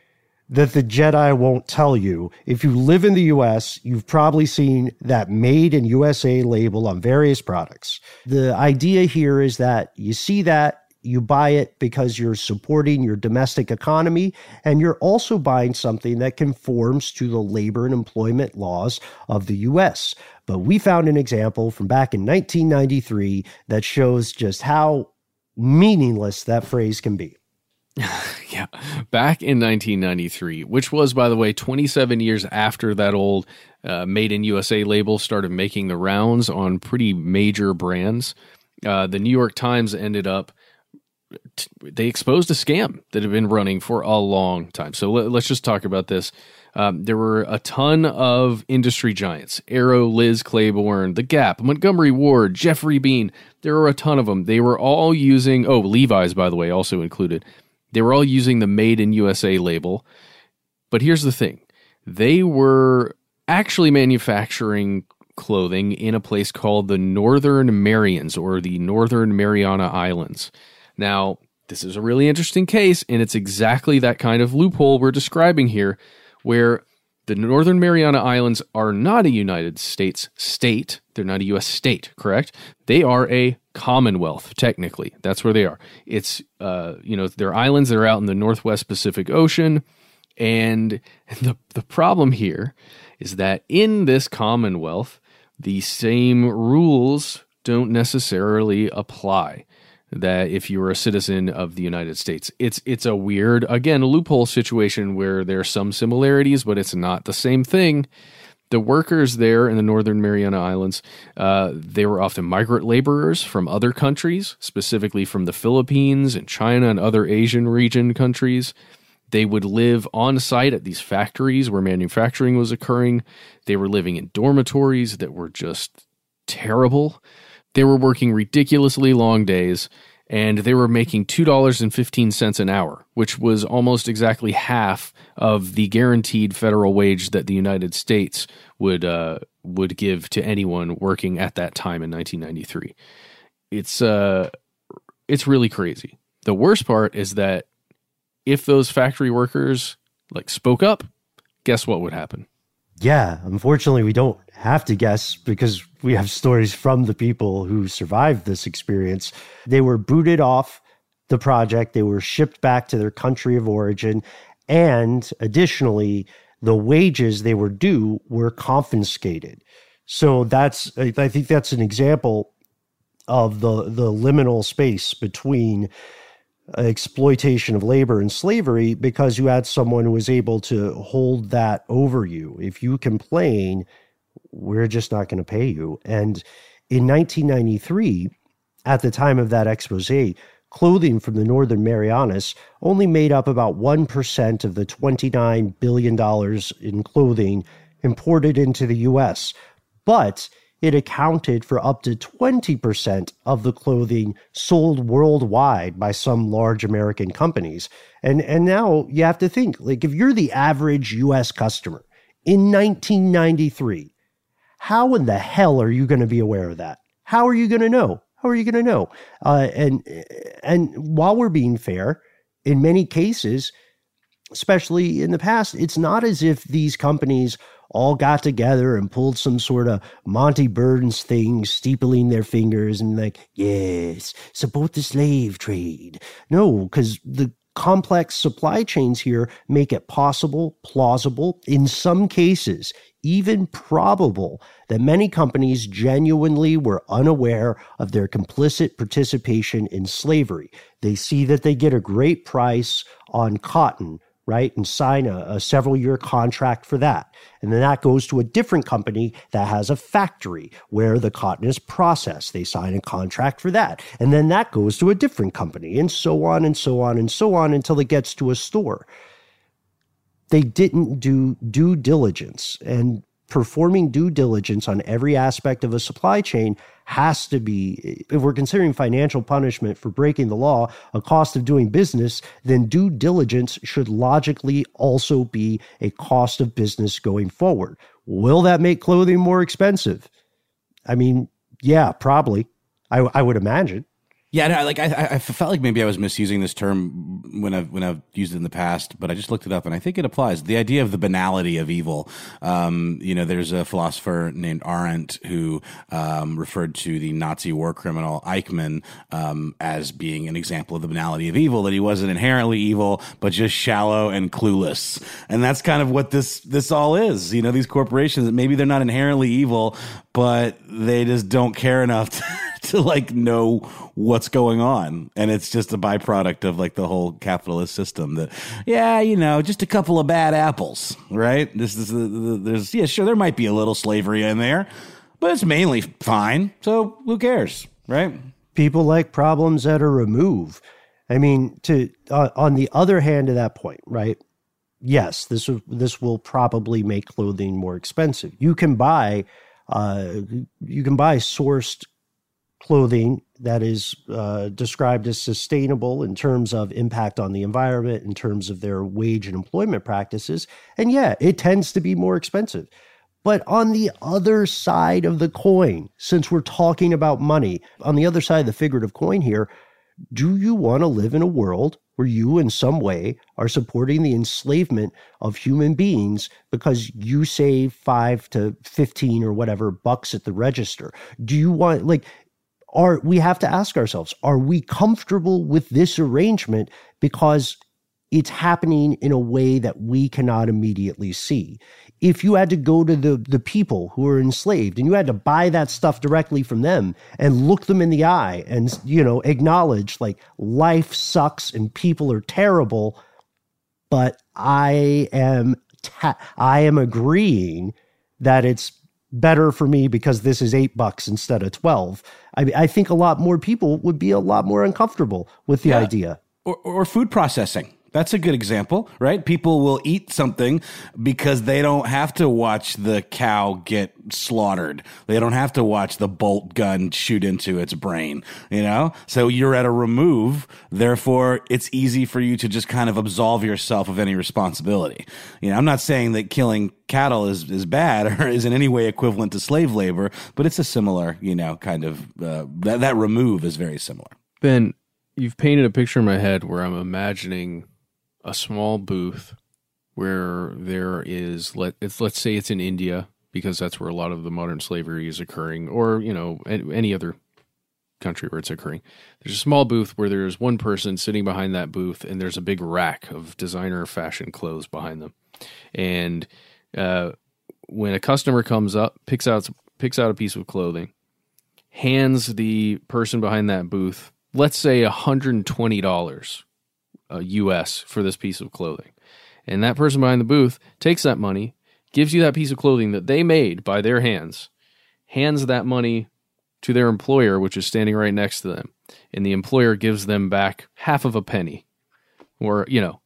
that the Jedi won't tell you. If you live in the US, you've probably seen that made in USA label on various products. The idea here is that you see that you buy it because you're supporting your domestic economy and you're also buying something that conforms to the labor and employment laws of the US. But we found an example from back in 1993 that shows just how meaningless that phrase can be. yeah, back in 1993, which was, by the way, 27 years after that old uh, Made in USA label started making the rounds on pretty major brands, uh, the New York Times ended up they exposed a scam that had been running for a long time. So let, us just talk about this. Um, there were a ton of industry giants Arrow, Liz Claiborne, The Gap, Montgomery Ward, Geoffrey Beene. There were a ton of them. They were all using, oh, Levi's, by the way, also included. They were all using the Made in USA label. But here's the thing they were actually manufacturing clothing in a place called the Northern Marianas or the Northern Mariana Islands. Now, this is a really interesting case, and it's exactly that kind of loophole we're describing here, where the Northern Mariana Islands are not a United States state. They're not a U.S. state, correct? They are a commonwealth, technically. That's where they are. It's, uh, you know, they're islands that are out in the Northwest Pacific Ocean. And the, the problem here is that in this commonwealth, the same rules don't necessarily apply that if you were a citizen of the United States. It's it's a weird again loophole situation where there are some similarities, but it's not the same thing. The workers there in the Northern Mariana Islands, uh, they were often migrant laborers from other countries, specifically from the Philippines and China and other Asian region countries. They would live on site at these factories where manufacturing was occurring. They were living in dormitories that were just terrible. They were working ridiculously long days and they were making $2.15 an hour, which was almost exactly half of the guaranteed federal wage that the United States would uh, would give to anyone working at that time in 1993. It's uh it's really crazy. The worst part is that if those factory workers like spoke up, guess what would happen? Yeah, unfortunately, we don't have to guess because we have stories from the people who survived this experience. They were booted off the project, they were shipped back to their country of origin, and additionally, the wages they were due were confiscated. So that's I think that's an example of the the liminal space between exploitation of labor and slavery because you had someone who was able to hold that over you. If you complain, we're just not going to pay you. And in 1993, at the time of that expose, clothing from the Northern Marianas only made up about 1% of the $29 billion in clothing imported into the US. But it accounted for up to 20% of the clothing sold worldwide by some large American companies. And, and now you have to think like, if you're the average US customer in 1993, how in the hell are you going to be aware of that? How are you going to know? How are you going to know? Uh, and, and while we're being fair, in many cases, especially in the past, it's not as if these companies all got together and pulled some sort of Monty Burns thing, steepling their fingers and like, yes, support the slave trade. No, because the complex supply chains here make it possible, plausible, in some cases, even probable that many companies genuinely were unaware of their complicit participation in slavery. They see that they get a great price on cotton right? And sign a, a several year contract for that. And then that goes to a different company that has a factory where the cotton is processed. They sign a contract for that. And then that goes to a different company and so on and so on and so on until it gets to a store. they didn't do due diligence. And performing due diligence on every aspect of a supply chain has to be, if we're considering financial punishment for breaking the law, a cost of doing business, then due diligence should logically also be a cost of business going forward. Will that make clothing more expensive? I mean, yeah, probably. I, I would imagine. Yeah, no, like I, I felt like maybe I was misusing this term when I've when I've used it in the past, but I just looked it up and I think it applies. The idea of the banality of evil. Um, you know, there's a philosopher named Arendt who um, referred to the Nazi war criminal Eichmann um, as being an example of the banality of evil. That he wasn't inherently evil, but just shallow and clueless. And that's kind of what this this all is. You know, these corporations maybe they're not inherently evil, but they just don't care enough. To, to like know what's going on. And it's just a byproduct of like the whole capitalist system that yeah you know just a couple of bad apples right? This is the, the, there's yeah sure there might be a little slavery in there but it's mainly fine. So who cares right? People like problems that are removed. I mean to uh, on the other hand of that point right yes this this will probably make clothing more expensive. You can buy uh, you can buy sourced clothing that is uh, described as sustainable in terms of impact on the environment, in terms of their wage and employment practices. And yeah, it tends to be more expensive. But on the other side of the coin, since we're talking about money, on the other side of the figurative coin here, do you want to live in a world where you, in some way, are supporting the enslavement of human beings because you save five to 15 or whatever bucks at the register? Do you want, like, are we have to ask ourselves are we comfortable with this arrangement because it's happening in a way that we cannot immediately see if you had to go to the the people who are enslaved and you had to buy that stuff directly from them and look them in the eye and you know acknowledge like life sucks and people are terrible but i am ta- i am agreeing that it's better for me because this is eight bucks instead of 12. I, I think a lot more people would be a lot more uncomfortable with the yeah. idea. Or, or food processing. That's a good example, right? People will eat something because they don't have to watch the cow get slaughtered. They don't have to watch the bolt gun shoot into its brain, you know? So you're at a remove. Therefore, it's easy for you to just kind of absolve yourself of any responsibility. You know, I'm not saying that killing cattle is, is bad or is in any way equivalent to slave labor, but it's a similar, you know, kind of, uh, that, that remove is very similar. Ben, you've painted a picture in my head where I'm imagining a small booth where there is let it's let's say it's in India because that's where a lot of the modern slavery is occurring, or you know any other country where it's occurring. There's a small booth where there's one person sitting behind that booth, and there's a big rack of designer fashion clothes behind them. And uh, when a customer comes up, picks out picks out a piece of clothing, hands the person behind that booth, let's say $120 uh, US for this piece of clothing. And that person behind the booth takes that money, gives you that piece of clothing that they made by their hands, hands that money to their employer, which is standing right next to them. And the employer gives them back half of a penny or, you know,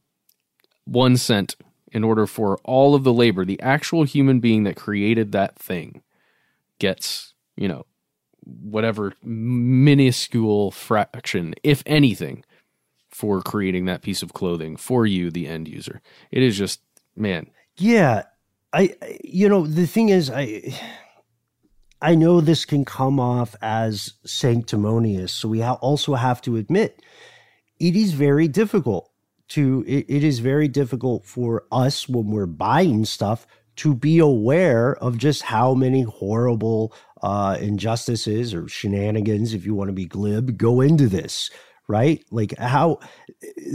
one cent in order for all of the labor, the actual human being that created that thing gets, you know, whatever minuscule fraction, if anything, for creating that piece of clothing for you, the end user. It is just, man. Yeah. I, you know, the thing is, I, I know this can come off as sanctimonious. So we ha- also have to admit it is very difficult to, it, it is very difficult for us when we're buying stuff to be aware of just how many horrible uh, injustices or shenanigans, if you want to be glib, go into this right? Like how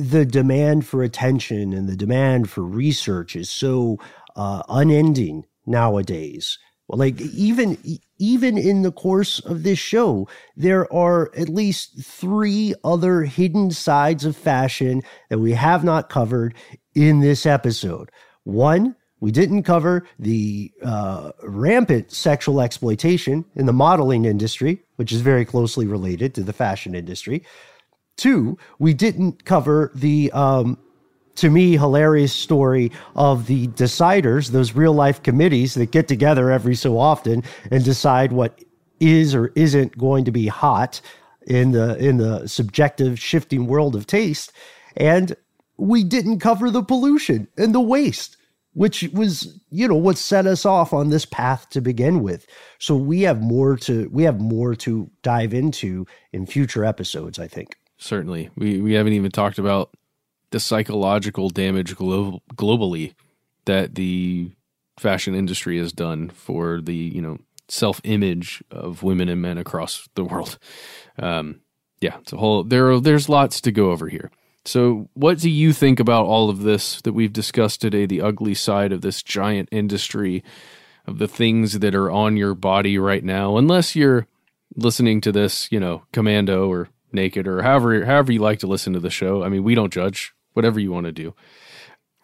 the demand for attention and the demand for research is so uh, unending nowadays. Like even even in the course of this show, there are at least three other hidden sides of fashion that we have not covered in this episode. One, we didn't cover the uh, rampant sexual exploitation in the modeling industry, which is very closely related to the fashion industry. Two, we didn't cover the um, to me, hilarious story of the deciders, those real life committees that get together every so often and decide what is or isn't going to be hot in the in the subjective shifting world of taste. And we didn't cover the pollution and the waste which was you know what set us off on this path to begin with. So we have more to we have more to dive into in future episodes i think certainly we we haven't even talked about the psychological damage glo- globally that the fashion industry has done for the you know self image of women and men across the world. Um, yeah, it's a whole there. Are, there's lots to go over here. So, what do you think about all of this that we've discussed today? The ugly side of this giant industry, of the things that are on your body right now. Unless you're listening to this, you know, commando or naked or however however you like to listen to the show. I mean, we don't judge. Whatever you want to do.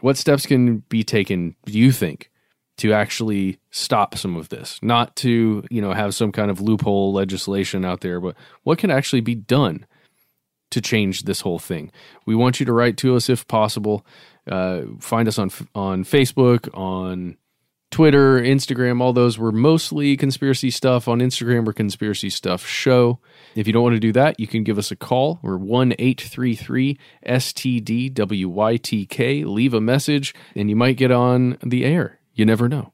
What steps can be taken? Do you think to actually stop some of this, not to, you know, have some kind of loophole legislation out there, but what can actually be done to change this whole thing. We want you to write to us if possible. Uh, find us on on Facebook, on Twitter, Instagram, all those were mostly conspiracy stuff. On Instagram, we're conspiracy stuff show. If you don't want to do that, you can give us a call. We're 1 833 STDWYTK. Leave a message, and you might get on the air you never know.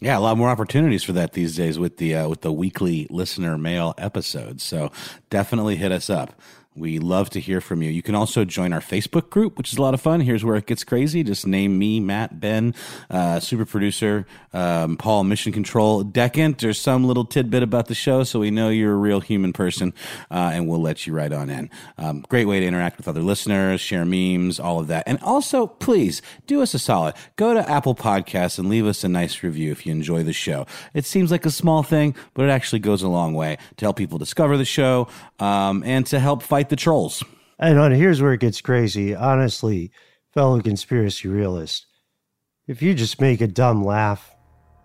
Yeah, a lot more opportunities for that these days with the uh, with the weekly listener mail episodes. So definitely hit us up. We love to hear from you. You can also join our Facebook group, which is a lot of fun. Here's where it gets crazy. Just name me, Matt, Ben, uh, super producer, um, Paul, Mission Control, Decant. There's some little tidbit about the show, so we know you're a real human person, uh, and we'll let you right on in. Um, great way to interact with other listeners, share memes, all of that. And also, please do us a solid. Go to Apple Podcasts and leave us a nice review if you enjoy the show. It seems like a small thing, but it actually goes a long way to help people discover the show um, and to help fight fight the trolls. And on, here's where it gets crazy. Honestly, fellow conspiracy realist, if you just make a dumb laugh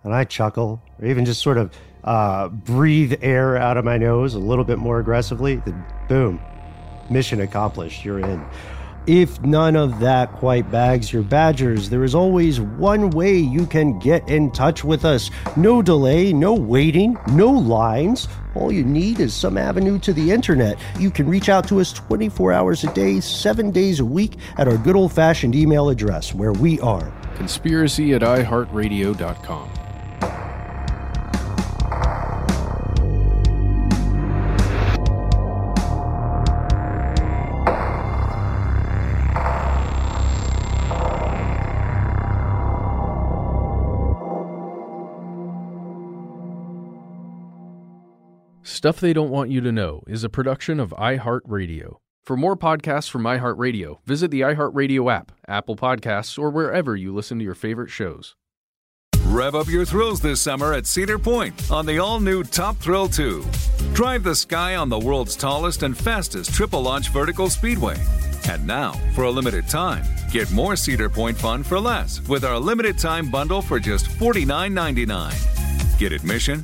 and I chuckle, or even just sort of uh, breathe air out of my nose a little bit more aggressively, then boom, mission accomplished. You're in. If none of that quite bags your badgers, there is always one way you can get in touch with us. No delay, no waiting, no lines. All you need is some avenue to the internet. You can reach out to us 24 hours a day, seven days a week at our good old fashioned email address where we are conspiracy at iheartradio.com. Stuff They Don't Want You to Know is a production of iHeartRadio. For more podcasts from iHeartRadio, visit the iHeartRadio app, Apple Podcasts, or wherever you listen to your favorite shows. Rev up your thrills this summer at Cedar Point on the all new Top Thrill 2. Drive the sky on the world's tallest and fastest triple launch vertical speedway. And now, for a limited time, get more Cedar Point fun for less with our limited time bundle for just $49.99. Get admission